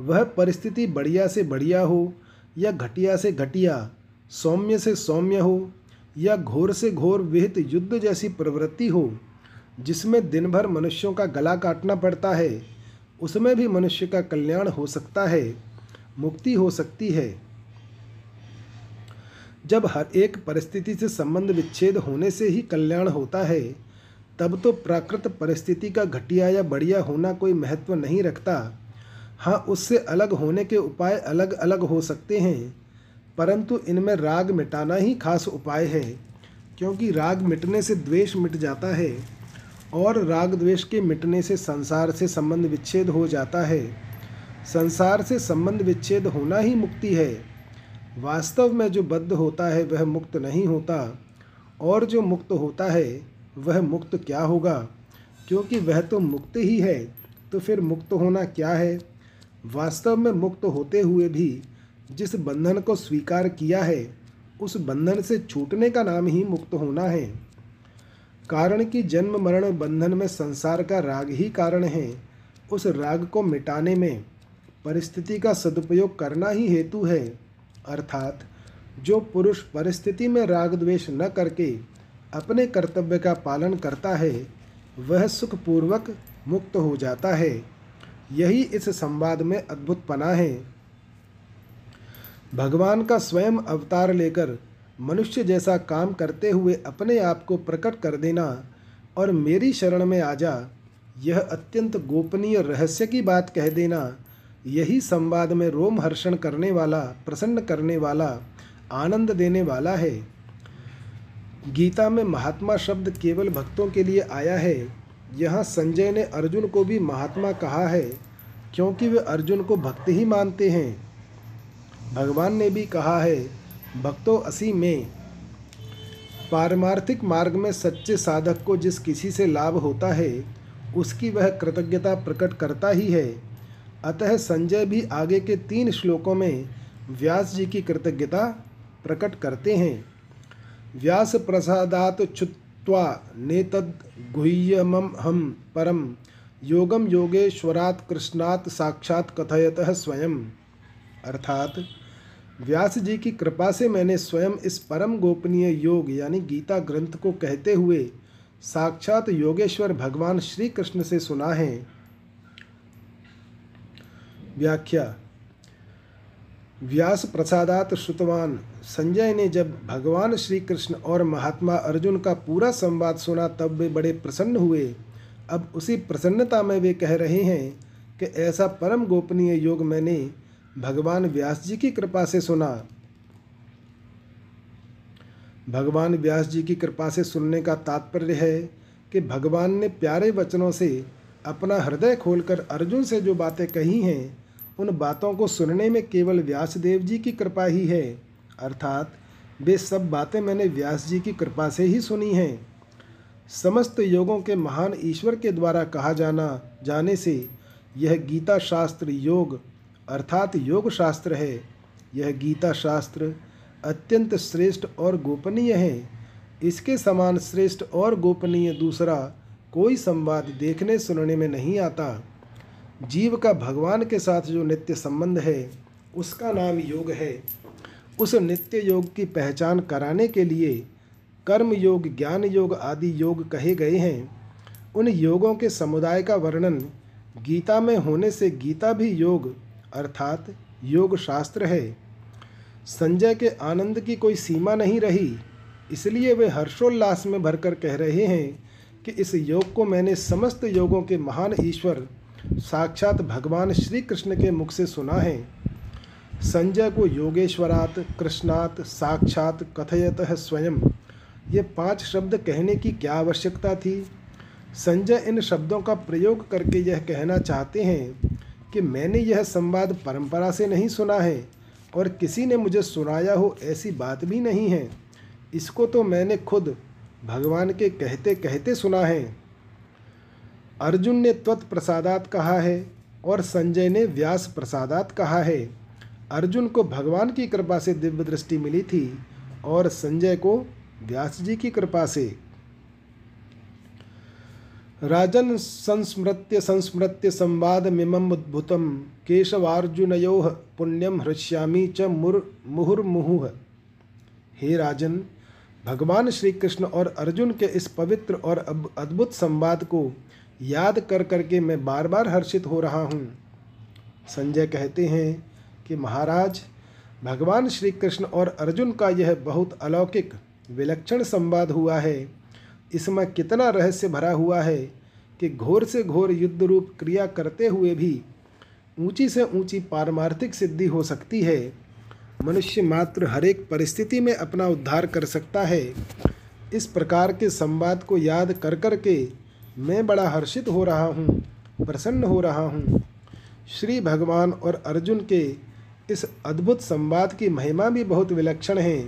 वह परिस्थिति बढ़िया से बढ़िया हो या घटिया से घटिया, सौम्य से सौम्य हो या घोर से घोर विहित युद्ध जैसी प्रवृत्ति हो, जिसमें दिन भर मनुष्यों का गला काटना पड़ता है, उसमें भी मनुष्य का कल्याण हो सकता है, मुक्ति हो सकती है। जब हर एक परिस्थिति से संबंध विच्छेद होने से ही कल्याण होता है, तब तो प्राकृत परिस्थिति का घटिया या बढ़िया होना कोई महत्व नहीं रखता। हाँ उससे अलग होने के उपाय अलग अलग हो सकते हैं, परंतु इनमें राग मिटाना ही खास उपाय है, क्योंकि राग मिटने से द्वेष मिट जाता है और राग द्वेष के मिटने से संसार से संबंध विच्छेद हो जाता है। संसार से संबंध विच्छेद होना ही मुक्ति है। वास्तव में जो बद्ध होता है, वह मुक्त नहीं होता। और जो मुक्त होता है, वह मुक्त क्या होगा? क्योंकि वह तो मुक्त ही है तो फिर मुक्त होना क्या है? वास्तव में मुक्त होते हुए भी जिस बंधन को स्वीकार किया है, उस बंधन से छूटने का नाम ही मुक्त होना है। कारण कि जन्म मरण बंधन में संसार का राग ही कारण है, उस राग को मिटाने में। परिस्थिति का सदुपयोग करना ही हेतु है। अर्थात, जो पुरुष परिस्थिति में राग द्वेष न करके अपने कर्तव्य का पालन करता है, वह सुखपूर्वक मुक्त हो जाता है। यही इस संवाद में अद्भुत पना है। भगवान का स्वयं अवतार लेकर मनुष्य जैसा काम करते हुए अपने आप को प्रकट कर देना और मेरी शरण में आ जा, यह अत्यंत गोपनीय रहस्य की बात कह देना यही संवाद में रोम हर्षण करने वाला, प्रसन्न करने वाला, आनंद देने वाला है। गीता में महात्मा शब्द केवल भक्तों के लिए आया है। यहाँ संजय ने अर्जुन को भी महात्मा कहा है, क्योंकि वे अर्जुन को भक्त ही मानते हैं। भगवान ने भी कहा है, भक्तों असी में। पारमार्थिक मार्ग में सच्चे साधक को जिस किसी से लाभ होता है, उसकी वह कृतज्ञता प्रकट करता ही है। अतः संजय भी आगे के तीन श्लोकों में व्यास जी की कृतज्ञता प्रकट करते हैं। व्यास प्रसादात छुत्वा नेतद गुह्यमम हम परम योगम योगेश्वरात कृष्णात साक्षात कथयतः स्वयं। अर्थात व्यास जी की कृपा से मैंने स्वयं इस परम गोपनीय योग यानी गीता ग्रंथ को कहते हुए साक्षात योगेश्वर भगवान श्री कृष्ण से सुना है। व्याख्या। व्यास प्रसादात श्रुतवान। संजय ने जब भगवान श्री कृष्ण और महात्मा अर्जुन का पूरा संवाद सुना, तब वे बड़े प्रसन्न हुए। अब उसी प्रसन्नता में वे कह रहे हैं कि ऐसा परम गोपनीय योग मैंने भगवान व्यास जी की कृपा से सुना। भगवान व्यास जी की कृपा से सुनने का तात्पर्य है कि भगवान ने प्यारे वचनों से अपना हृदय खोलकर अर्जुन से जो बातें कही हैं उन बातों को सुनने में केवल व्यासदेव जी की कृपा ही है। अर्थात, वे सब बातें मैंने व्यास जी की कृपा से ही सुनी हैं। समस्त योगों के महान ईश्वर के द्वारा कहा जाना, जाने से यह गीता शास्त्र योग, अर्थात योग शास्त्र है। यह गीता शास्त्र अत्यंत श्रेष्ठ और गोपनीय है। इसके समान श्रेष्ठ और गोपनीय दूसरा कोई संवाद देखने सुनने में नहीं आता। जीव का भगवान के साथ जो नित्य संबंध है, उसका नाम योग है। उस नित्य योग की पहचान कराने के लिए कर्म योग, ज्ञान योग आदि योग कहे गए हैं। उन योगों के समुदाय का वर्णन गीता में होने से गीता भी योग, अर्थात योग शास्त्र है। संजय के आनंद की कोई सीमा नहीं रही, इसलिए वे हर्षोल्लास में भरकर कह रहे हैं कि इस योग को मैंने समस्त योगों के महान ईश्वर साक्षात भगवान श्री कृष्ण के मुख से सुना है। संजय को योगेश्वरात, कृष्णात साक्षात कथयत स्वयं। ये पाँच शब्द कहने की क्या आवश्यकता थी? संजय इन शब्दों का प्रयोग करके यह कहना चाहते हैं कि मैंने यह संवाद परंपरा से नहीं सुना है और किसी ने मुझे सुनाया हो ऐसी बात भी नहीं है। इसको तो मैंने खुद भगवान के कहते कहते सुना है। अर्जुन ने त्वत प्रसादात कहा है और संजय ने व्यास प्रसादात कहा है। अर्जुन को भगवान की कृपा से दिव्य दृष्टि मिली थी और संजय को व्यास जी की कृपा से। राजन संस्मृत्य संस्मृत्य संवाद मिममुद्भुतम केशवार्जुनयो पुण्यम हृष्यामी च मुर मुहुर्मुहुः। हे राजन, भगवान श्री कृष्ण और अर्जुन के इस पवित्र और अद्भुत संवाद को याद कर करके मैं बार बार हर्षित हो रहा हूँ। संजय कहते हैं कि, महाराज, भगवान श्री कृष्ण और अर्जुन का यह बहुत अलौकिक विलक्षण संवाद हुआ है। इसमें कितना रहस्य भरा हुआ है कि घोर से घोर युद्ध रूप क्रिया करते हुए भी ऊँची से ऊँची पारमार्थिक सिद्धि हो सकती है। मनुष्य मात्र हर एक परिस्थिति में अपना उद्धार कर सकता है। इस प्रकार के संवाद को याद कर कर के मैं बड़ा हर्षित हो रहा हूँ, प्रसन्न हो रहा हूँ। श्री भगवान और अर्जुन के इस अद्भुत संवाद की महिमा भी बहुत विलक्षण है।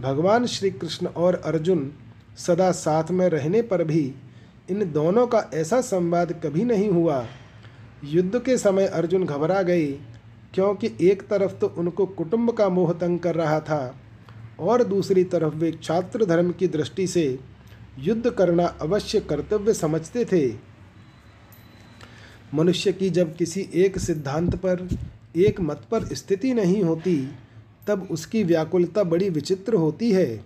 भगवान श्री कृष्ण और अर्जुन सदा साथ में रहने पर भी इन दोनों का ऐसा संवाद कभी नहीं हुआ। युद्ध के समय अर्जुन घबरा गए, क्योंकि एक तरफ़ तो उनको कुटुंब का मोह तंग कर रहा था और दूसरी तरफ़ वे छात्र धर्म की दृष्टि से युद्ध करना अवश्य कर्तव्य समझते थे। मनुष्य की जब किसी एक सिद्धांत पर, एक मत पर स्थिति नहीं होती, तब उसकी व्याकुलता बड़ी विचित्र होती है।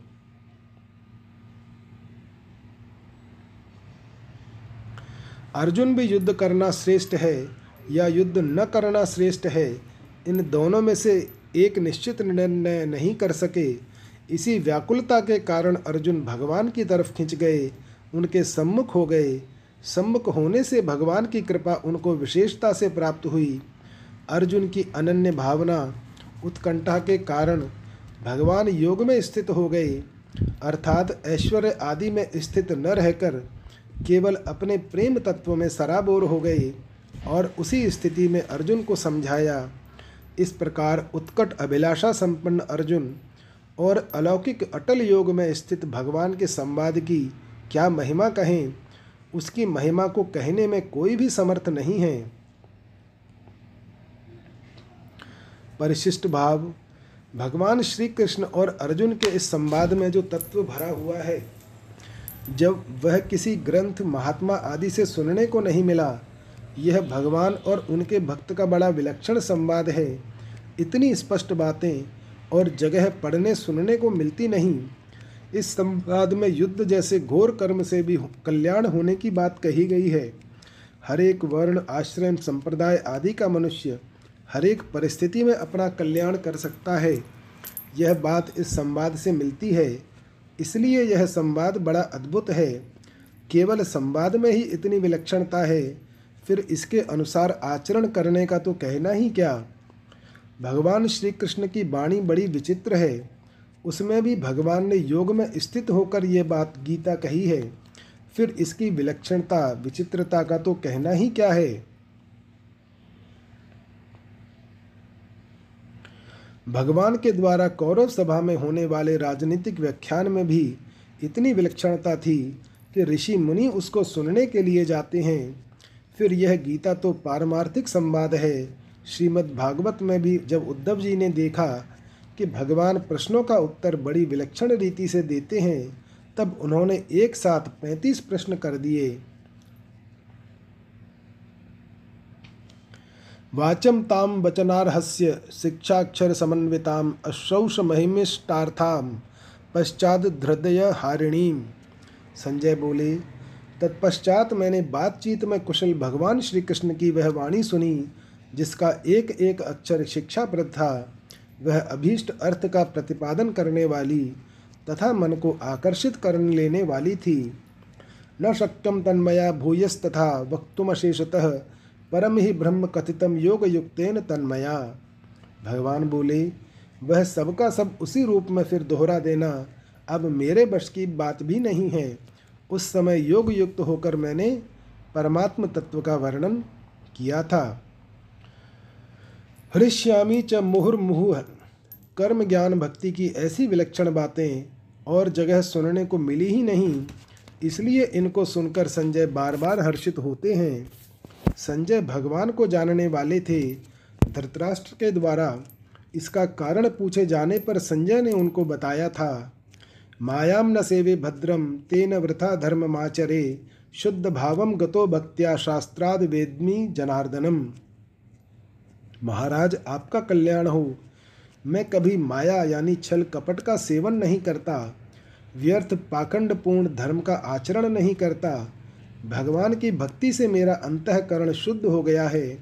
अर्जुन भी युद्ध करना श्रेष्ठ है या युद्ध न करना श्रेष्ठ है, इन दोनों में से एक निश्चित निर्णय नहीं कर सके। इसी व्याकुलता के कारण अर्जुन भगवान की तरफ़ खिंच गए, उनके सम्मुख हो गए। सम्मुख होने से भगवान की कृपा उनको विशेषता से प्राप्त हुई। अर्जुन की अनन्य भावना, उत्कंठा के कारण भगवान योग में स्थित हो गए। अर्थात ऐश्वर्य आदि में स्थित न रहकर केवल अपने प्रेम तत्व में सराबोर हो गए और उसी स्थिति में अर्जुन को समझाया। इस प्रकार उत्कट अभिलाषा संपन्न अर्जुन और अलौकिक अटल योग में स्थित भगवान के संवाद की क्या महिमा कहें, उसकी महिमा को कहने में कोई भी समर्थ नहीं है। परिशिष्ट भाव, भगवान श्री कृष्ण और अर्जुन के इस संवाद में जो तत्व भरा हुआ है, जब वह किसी ग्रंथ महात्मा आदि से सुनने को नहीं मिला, यह भगवान और उनके भक्त का बड़ा विलक्षण संवाद है। इतनी स्पष्ट बातें और जगह पढ़ने सुनने को मिलती नहीं। इस संवाद में युद्ध जैसे घोर कर्म से भी कल्याण होने की बात कही गई है। हर एक वर्ण, आश्रम, संप्रदाय आदि का मनुष्य हर एक परिस्थिति में अपना कल्याण कर सकता है। यह बात इस संवाद से मिलती है। इसलिए यह संवाद बड़ा अद्भुत है। केवल संवाद में ही इतनी विलक्षणता है। फिर इसके अनुसार आचरण करने का तो कहना ही क्या? भगवान श्री कृष्ण की वाणी बड़ी विचित्र है। उसमें भी भगवान ने योग में स्थित होकर ये बात गीता कही है। फिर इसकी विलक्षणता, विचित्रता का तो कहना ही क्या है? भगवान के द्वारा कौरव सभा में होने वाले राजनीतिक व्याख्यान में भी इतनी विलक्षणता थी कि ऋषि मुनि उसको सुनने के लिए जाते हैं। फिर यह गीता तो पारमार्थिक संवाद है। श्रीमद् भागवत में भी जब उद्धव जी ने देखा कि भगवान प्रश्नों का उत्तर बड़ी विलक्षण रीति से देते हैं, तब उन्होंने एक साथ पैंतीस प्रश्न कर दिए। वाचम ताम वचनारहस्य शिक्षाक्षर समन्विताम अश्रौष महिमिष्टार्थाम पश्चात हृदय हारिणीम संजय बोले, तत्पश्चात मैंने बातचीत में कुशल भगवान श्री कृष्ण की वह वाणी सुनी जिसका एक एक अक्षर शिक्षाप्रद था वह अभीष्ट अर्थ का प्रतिपादन करने वाली तथा मन को आकर्षित कर लेने वाली थी। न शक्यम तन्मया भूयस्तथा वक्तुमशेषतः, परम ही ब्रह्म कथितम योग युक्तेन तन्मया। भगवान बोले, वह सबका सब उसी रूप में फिर दोहरा देना अब मेरे बश की बात भी नहीं है। उस समय योग युक्त होकर मैंने परमात्म तत्व का वर्णन किया था। हृष्यामी च मुहुर्मुहुः। कर्म ज्ञान भक्ति की ऐसी विलक्षण बातें और जगह सुनने को मिली ही नहीं, इसलिए इनको सुनकर संजय बार बार हर्षित होते हैं। संजय भगवान को जानने वाले थे। धृतराष्ट्र के द्वारा इसका कारण पूछे जाने पर संजय ने उनको बताया था मायाम न सेवे भद्रम तेन वृथा धर्ममाचरे, शुद्ध भावम गतो भक्त्या शास्त्राद वेदमी जनार्दनम। महाराज आपका कल्याण हो। मैं कभी माया यानी छल कपट का सेवन नहीं करता। व्यर्थ पाखंडपूर्ण धर्म का आचरण नहीं करता। भगवान की भक्ति से मेरा अंतकरण शुद्ध हो गया है।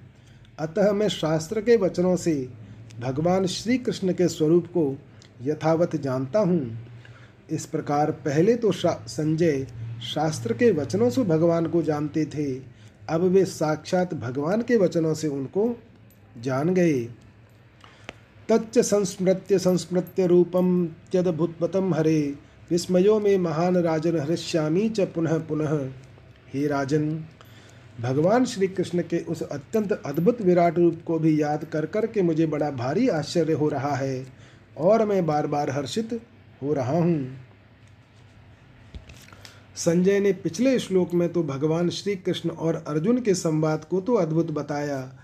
अतः मैं शास्त्र के वचनों से भगवान श्री कृष्ण के स्वरूप को यथावत जानता हूँ। इस प्रकार पहले तो शा, संजय शास्त्र के वचनों से भगवान को जानते थे। अब वे साक्षात भगवान के वचनों से उनको जान गए। तच्च संस्मृत्य संस्मृत्य रूपम त्यदभुतपतम हरे। विस्मयो में महान राजन हृष्यामी च पुनः पुनः। हे राजन, भगवान श्री कृष्ण के उस अत्यंत अद्भुत विराट रूप को भी याद कर कर के मुझे बड़ा भारी आश्चर्य हो रहा है और मैं बार बार हर्षित हो रहा हूँ। संजय ने पिछले श्लोक में तो भगवान श्री कृष्ण और अर्जुन के संवाद को तो अद्भुत बताया।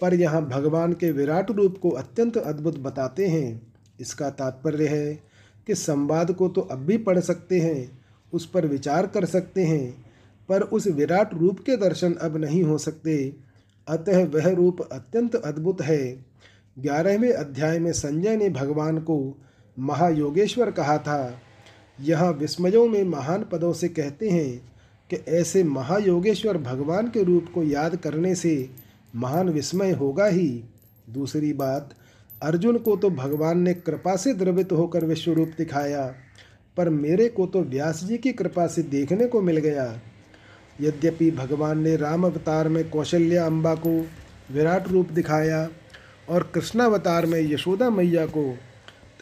पर यहाँ भगवान के विराट रूप को अत्यंत अद्भुत बताते हैं। इसका तात्पर्य है कि संवाद को तो अब भी पढ़ सकते हैं, उस पर विचार कर सकते हैं, पर उस विराट रूप के दर्शन अब नहीं हो सकते। अतः वह रूप अत्यंत अद्भुत है। ग्यारहवें अध्याय में संजय ने भगवान को महायोगेश्वर कहा था। यहाँ विस्मयों में महान पदों से कहते हैं कि ऐसे महायोगेश्वर भगवान के रूप को याद करने से महान विस्मय होगा ही। दूसरी बात, अर्जुन को तो भगवान ने कृपा से द्रवित होकर विश्व रूप दिखाया, पर मेरे को तो व्यास जी की कृपा से देखने को मिल गया। यद्यपि भगवान ने राम अवतार में कौशल्या अम्बा को विराट रूप दिखाया और कृष्णावतार में यशोदा मैया को,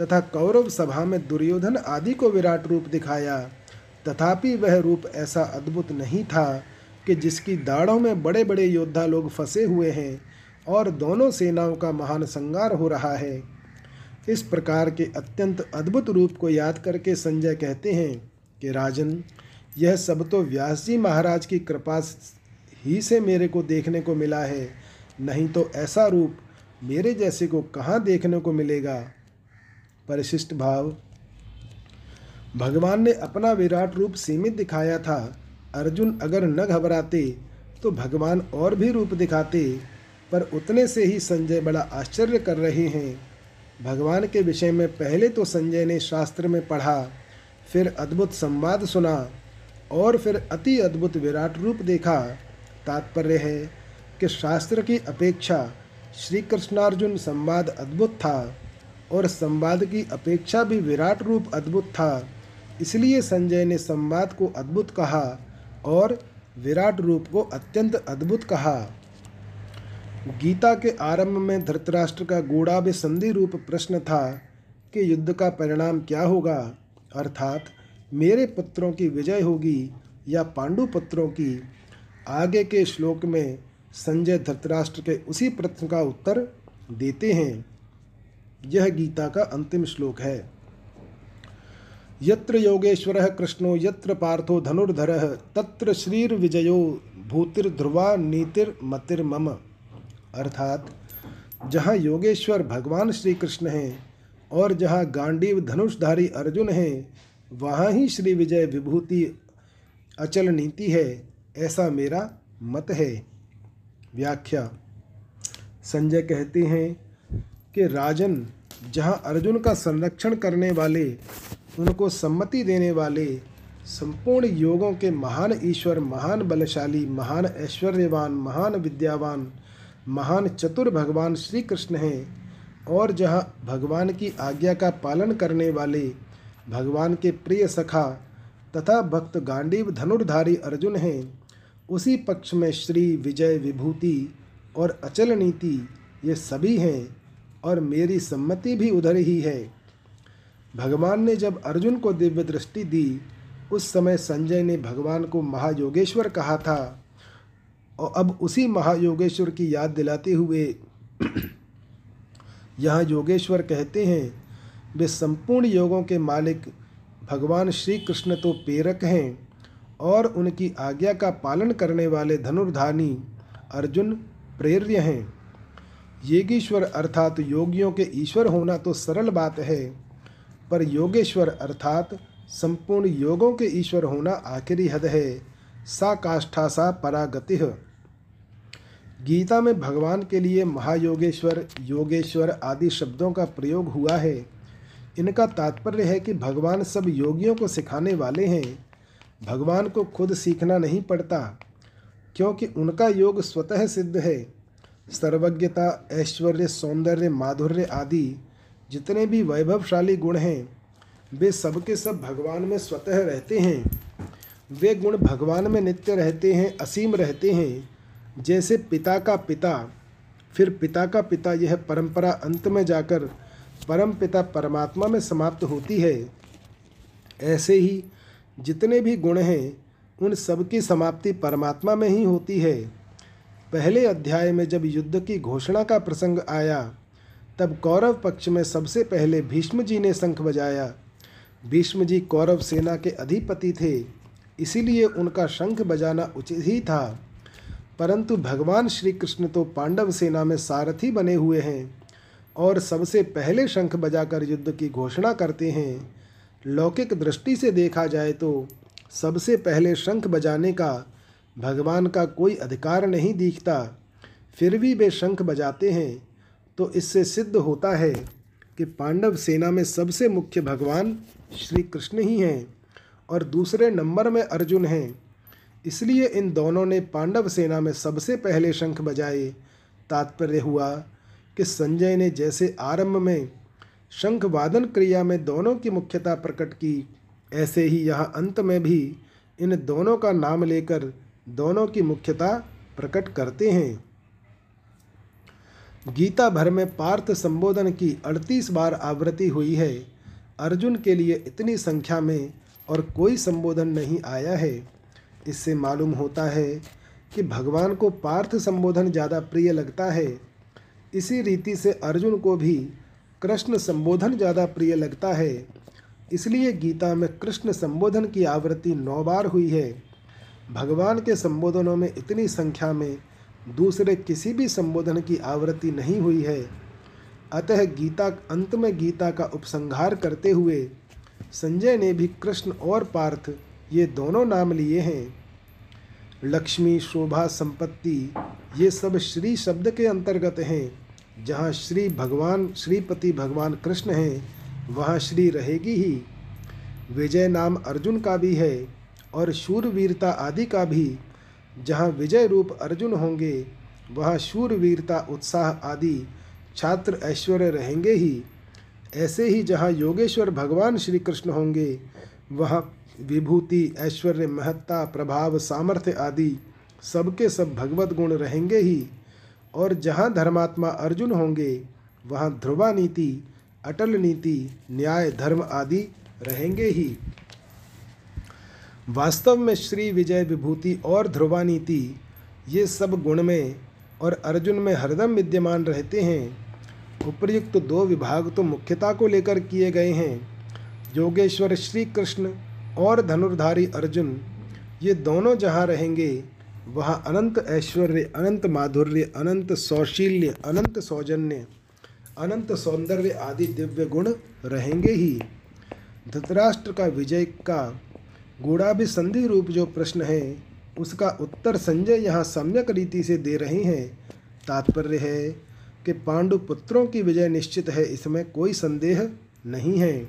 तथा कौरव सभा में दुर्योधन आदि को विराट रूप दिखाया, तथापि वह रूप ऐसा अद्भुत नहीं था। कि जिसकी दाढ़ों में बड़े बड़े योद्धा लोग फंसे हुए हैं और दोनों सेनाओं का महान संगार हो रहा है। इस प्रकार के अत्यंत अद्भुत रूप को याद करके संजय कहते हैं कि, राजन, यह सब तो व्यास जी महाराज की कृपा ही से मेरे को देखने को मिला है। नहीं तो ऐसा रूप मेरे जैसे को कहाँ देखने को मिलेगा? परिशिष्ट भाव। भगवान ने अपना विराट रूप सीमित दिखाया था। अर्जुन अगर न घबराते तो भगवान और भी रूप दिखाते। पर उतने से ही संजय बड़ा आश्चर्य कर रहे हैं। भगवान के विषय में पहले तो संजय ने शास्त्र में पढ़ा, फिर अद्भुत संवाद सुना, और फिर अति अद्भुत विराट रूप देखा। तात्पर्य है कि शास्त्र की अपेक्षा श्री कृष्णार्जुन संवाद अद्भुत था, और संवाद की अपेक्षा भी विराट रूप अद्भुत था। इसलिए संजय ने संवाद को अद्भुत कहा। और विराट रूप को अत्यंत अद्भुत कहा। गीता के आरंभ में धृतराष्ट्र का गूढ़ाभ संधि रूप प्रश्न था कि युद्ध का परिणाम क्या होगा? अर्थात, मेरे पुत्रों की विजय होगी या पांडु पुत्रों की? आगे के श्लोक में संजय धृतराष्ट्र के उसी प्रश्न का उत्तर देते हैं। यह गीता का अंतिम श्लोक है। यत्र योगेश्वर कृष्णो, यत्र पार्थो धनुर्धर, तत्र श्रीर विजयो भूतिर्ध्रुवा नीतिर्मतिर्मम। अर्थात, जहाँ योगेश्वर भगवान श्री कृष्ण हैं और जहाँ गांडीव धनुषधारी अर्जुन हैं, वहाँ ही श्री विजय विभूति अचल नीति है, ऐसा मेरा मत है। व्याख्या। संजय कहते हैं कि राजन, जहाँ अर्जुन का संरक्षण करने वाले उनको सम्मति देने वाले संपूर्ण योगों के महान ईश्वर, महान बलशाली, महान ऐश्वर्यवान, महान विद्यावान, महान चतुर भगवान श्री कृष्ण हैं और जहाँ भगवान की आज्ञा का पालन करने वाले भगवान के प्रिय सखा तथा भक्त गांडीव धनुर्धारी अर्जुन हैं, उसी पक्ष में श्री विजय विभूति और अचल नीति ये सभी हैं और मेरी सम्मति भी उधर ही है। भगवान ने जब अर्जुन को दिव्य दृष्टि दी, उस समय संजय ने भगवान को महायोगेश्वर कहा था। और अब उसी महायोगेश्वर की याद दिलाते हुए यहाँ योगेश्वर कहते हैं, वे संपूर्ण योगों के मालिक भगवान श्री कृष्ण तो प्रेरक हैं और उनकी आज्ञा का पालन करने वाले धनुर्धानी अर्जुन प्रेर्य हैं। येगीश्वर अर्थात योगियों के ईश्वर होना तो सरल बात है। पर योगेश्वर अर्थात संपूर्ण योगों के ईश्वर होना आखिरी हद है। सा काष्ठा सा परागति। गीता में भगवान के लिए महायोगेश्वर, योगेश्वर आदि शब्दों का प्रयोग हुआ है। इनका तात्पर्य है कि भगवान सब योगियों को सिखाने वाले हैं। भगवान को खुद सीखना नहीं पड़ता, क्योंकि उनका योग स्वतः सिद्ध है। सर्वज्ञता, ऐश्वर्य, सौंदर्य, माधुर्य आदि जितने भी वैभवशाली गुण हैं, वे सबके सब भगवान में स्वतः रहते हैं। वे गुण भगवान में नित्य रहते हैं, असीम रहते हैं। जैसे पिता का पिता, फिर पिता का पिता यह परंपरा अंत में जाकर परम पिता परमात्मा में समाप्त होती है। ऐसे ही जितने भी गुण हैं, उन सब की समाप्ति परमात्मा में ही होती है। पहले अध्याय में जब युद्ध की घोषणा का प्रसंग आया तब कौरव पक्ष में सबसे पहले भीष्म जी ने शंख बजाया। भीष्म जी कौरव सेना के अधिपति थे, इसीलिए उनका शंख बजाना उचित ही था। परंतु भगवान श्री कृष्ण तो पांडव सेना में सारथी बने हुए हैं और सबसे पहले शंख बजाकर युद्ध की घोषणा करते हैं। लौकिक दृष्टि से देखा जाए तो सबसे पहले शंख बजाने का भगवान का कोई अधिकार नहीं दिखता, फिर भी वे शंख बजाते हैं। तो इससे सिद्ध होता है कि पांडव सेना में सबसे मुख्य भगवान श्री कृष्ण ही हैं और दूसरे नंबर में अर्जुन हैं। इसलिए इन दोनों ने पांडव सेना में सबसे पहले शंख बजाए। तात्पर्य हुआ कि संजय ने जैसे आरंभ में शंख वादन क्रिया में दोनों की मुख्यता प्रकट की, ऐसे ही यहाँ अंत में भी इन दोनों का नाम लेकर दोनों की मुख्यता प्रकट करते हैं। गीता भर में पार्थ संबोधन की अड़तीस बार आवृत्ति हुई है। अर्जुन के लिए इतनी संख्या में और कोई संबोधन नहीं आया है। इससे मालूम होता है कि भगवान को पार्थ संबोधन ज़्यादा प्रिय लगता है। इसी रीति से अर्जुन को भी कृष्ण संबोधन ज़्यादा प्रिय लगता है। इसलिए गीता में कृष्ण संबोधन की आवृत्ति नौ बार हुई है। भगवान के संबोधनों में इतनी संख्या में दूसरे किसी भी संबोधन की आवृत्ति नहीं हुई है। अतः गीता अंत में गीता का उपसंहार करते हुए संजय ने भी कृष्ण और पार्थ ये दोनों नाम लिए हैं। लक्ष्मी, शोभा, संपत्ति ये सब श्री शब्द के अंतर्गत हैं। जहाँ श्री भगवान, श्रीपति भगवान कृष्ण हैं, वहाँ श्री रहेगी ही। विजय नाम अर्जुन का भी है और शूरवीरता आदि का भी। जहाँ विजय रूप अर्जुन होंगे, वहाँ शूरवीरता, उत्साह आदि छात्र ऐश्वर्य रहेंगे ही। ऐसे ही जहाँ योगेश्वर भगवान श्री कृष्ण होंगे, वहाँ विभूति, ऐश्वर्य, महत्ता, प्रभाव, सामर्थ्य आदि सबके सब भगवत गुण रहेंगे ही। और जहाँ धर्मात्मा अर्जुन होंगे, वहाँ ध्रुवा नीति, अटल नीति, न्याय, धर्म आदि रहेंगे ही। वास्तव में श्री विजय विभूति और ध्रुवा नीति ये सब गुण में और अर्जुन में हरदम विद्यमान रहते हैं। उपर्युक्त तो दो विभाग तो मुख्यता को लेकर किए गए हैं। योगेश्वर श्री कृष्ण और धनुर्धारी अर्जुन, ये दोनों जहाँ रहेंगे, वहाँ अनंत ऐश्वर्य, अनंत माधुर्य, अनंत सौशील्य, अनंत सौजन्य, अनंत सौंदर्य आदि दिव्य गुण रहेंगे ही। धृतराष्ट्र का विजय का गूढ़ाभिसंधि रूप जो प्रश्न है, उसका उत्तर संजय यहाँ सम्यक रीति से दे रहे हैं। तात्पर्य है कि पांडु पुत्रों की विजय निश्चित है, इसमें कोई संदेह नहीं है।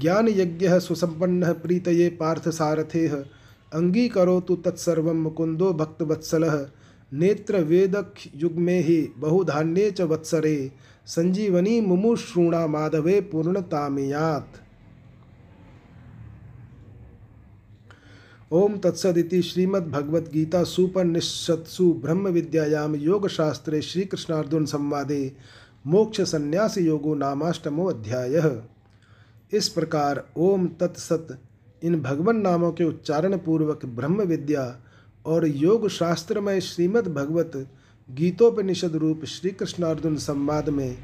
ज्ञान यज्ञ सुसंपन्न प्रीत ये पार्थ सारथे अंगीकरो तो तत्सर्व मुकुंदो भक्तवत्सल। नेत्र वेदक युग में ही बहुधान्ये च वत्सरे, संजीवनी मुमुश्रूणा माधवे पूर्णतामियात। ओम तत्सदिति श्रीमद्भगवद्गीता सुपनिषत्सु ब्रह्म विद्यायाम योगशास्त्रे श्रीकृष्णार्जुन संवादे मोक्ष संन्यास योगो नामाष्टमो अध्याय। इस प्रकार ओम तत्सत इन भगवान नामों के उच्चारण पूर्वक ब्रह्म विद्या और योग शास्त्र में श्रीमद् भगवत गीतोपनिषद रूप श्री कृष्णार्जुन संवाद में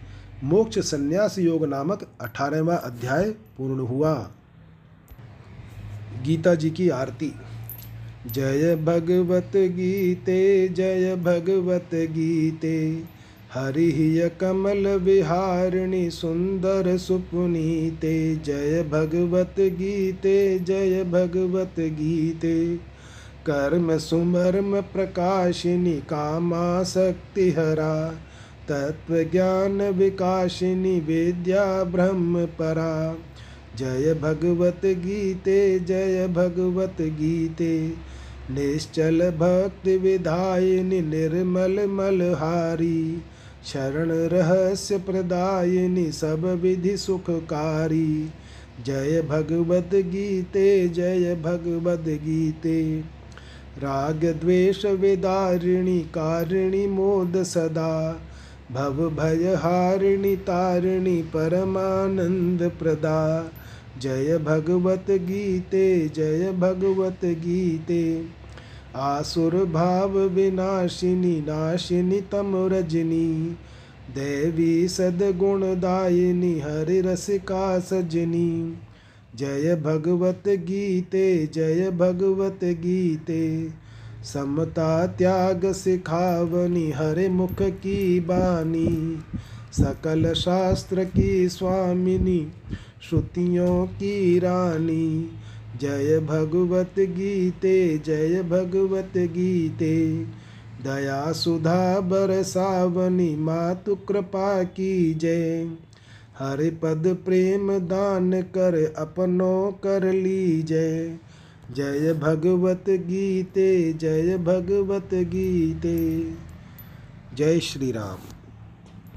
मोक्ष संन्यास योग नामक अठारहवा अध्याय पूर्ण हुआ। गीता जी की आरती। जय भगवत गीते, जय भगवत गीते। हरिय कमल विहारिणी सुंदर सुपुनीते। जय भगवत गीते, जय भगवत गीते। कर्म सुमर्म प्रकाशिनी कामा शक्तिहरा तत्व ज्ञान विकाशिनी विद्या ब्रह्म परा। जय भगवत गीते, जय भगवत गीते। निश्चल भक्ति विधायिनी निर्मल मलहारी। शरण रहस्य प्रदायिनी सब विधि सुखकारी। जय भगवत गीते, जय भगवत गीते। राग द्वेष विदारिणी, कारिणी मोद सदा। भव भय हारिणी, तारिणी परमानंद प्रदा। जय भगवत गीते, जय भगवत गीते। आसुर भाव विनाशिनी, नाशिनी तम रजनी। देवी सदगुणदायिनी, हरि रसिका सजनी। जय भगवत गीते, जय भगवत गीते। समता त्याग सिखावनी, हरे मुख की बानी। सकल शास्त्र की स्वामिनी श्रुतियों की रानी। जय भगवत गीते, जय भगवत गीते। दया सुधा बरसावनी मातु कृपा की जय। हरि पद प्रेम दान कर, अपनों कर ली जय जय भगवत गीते, जय भगवत गीते। जय श्री राम।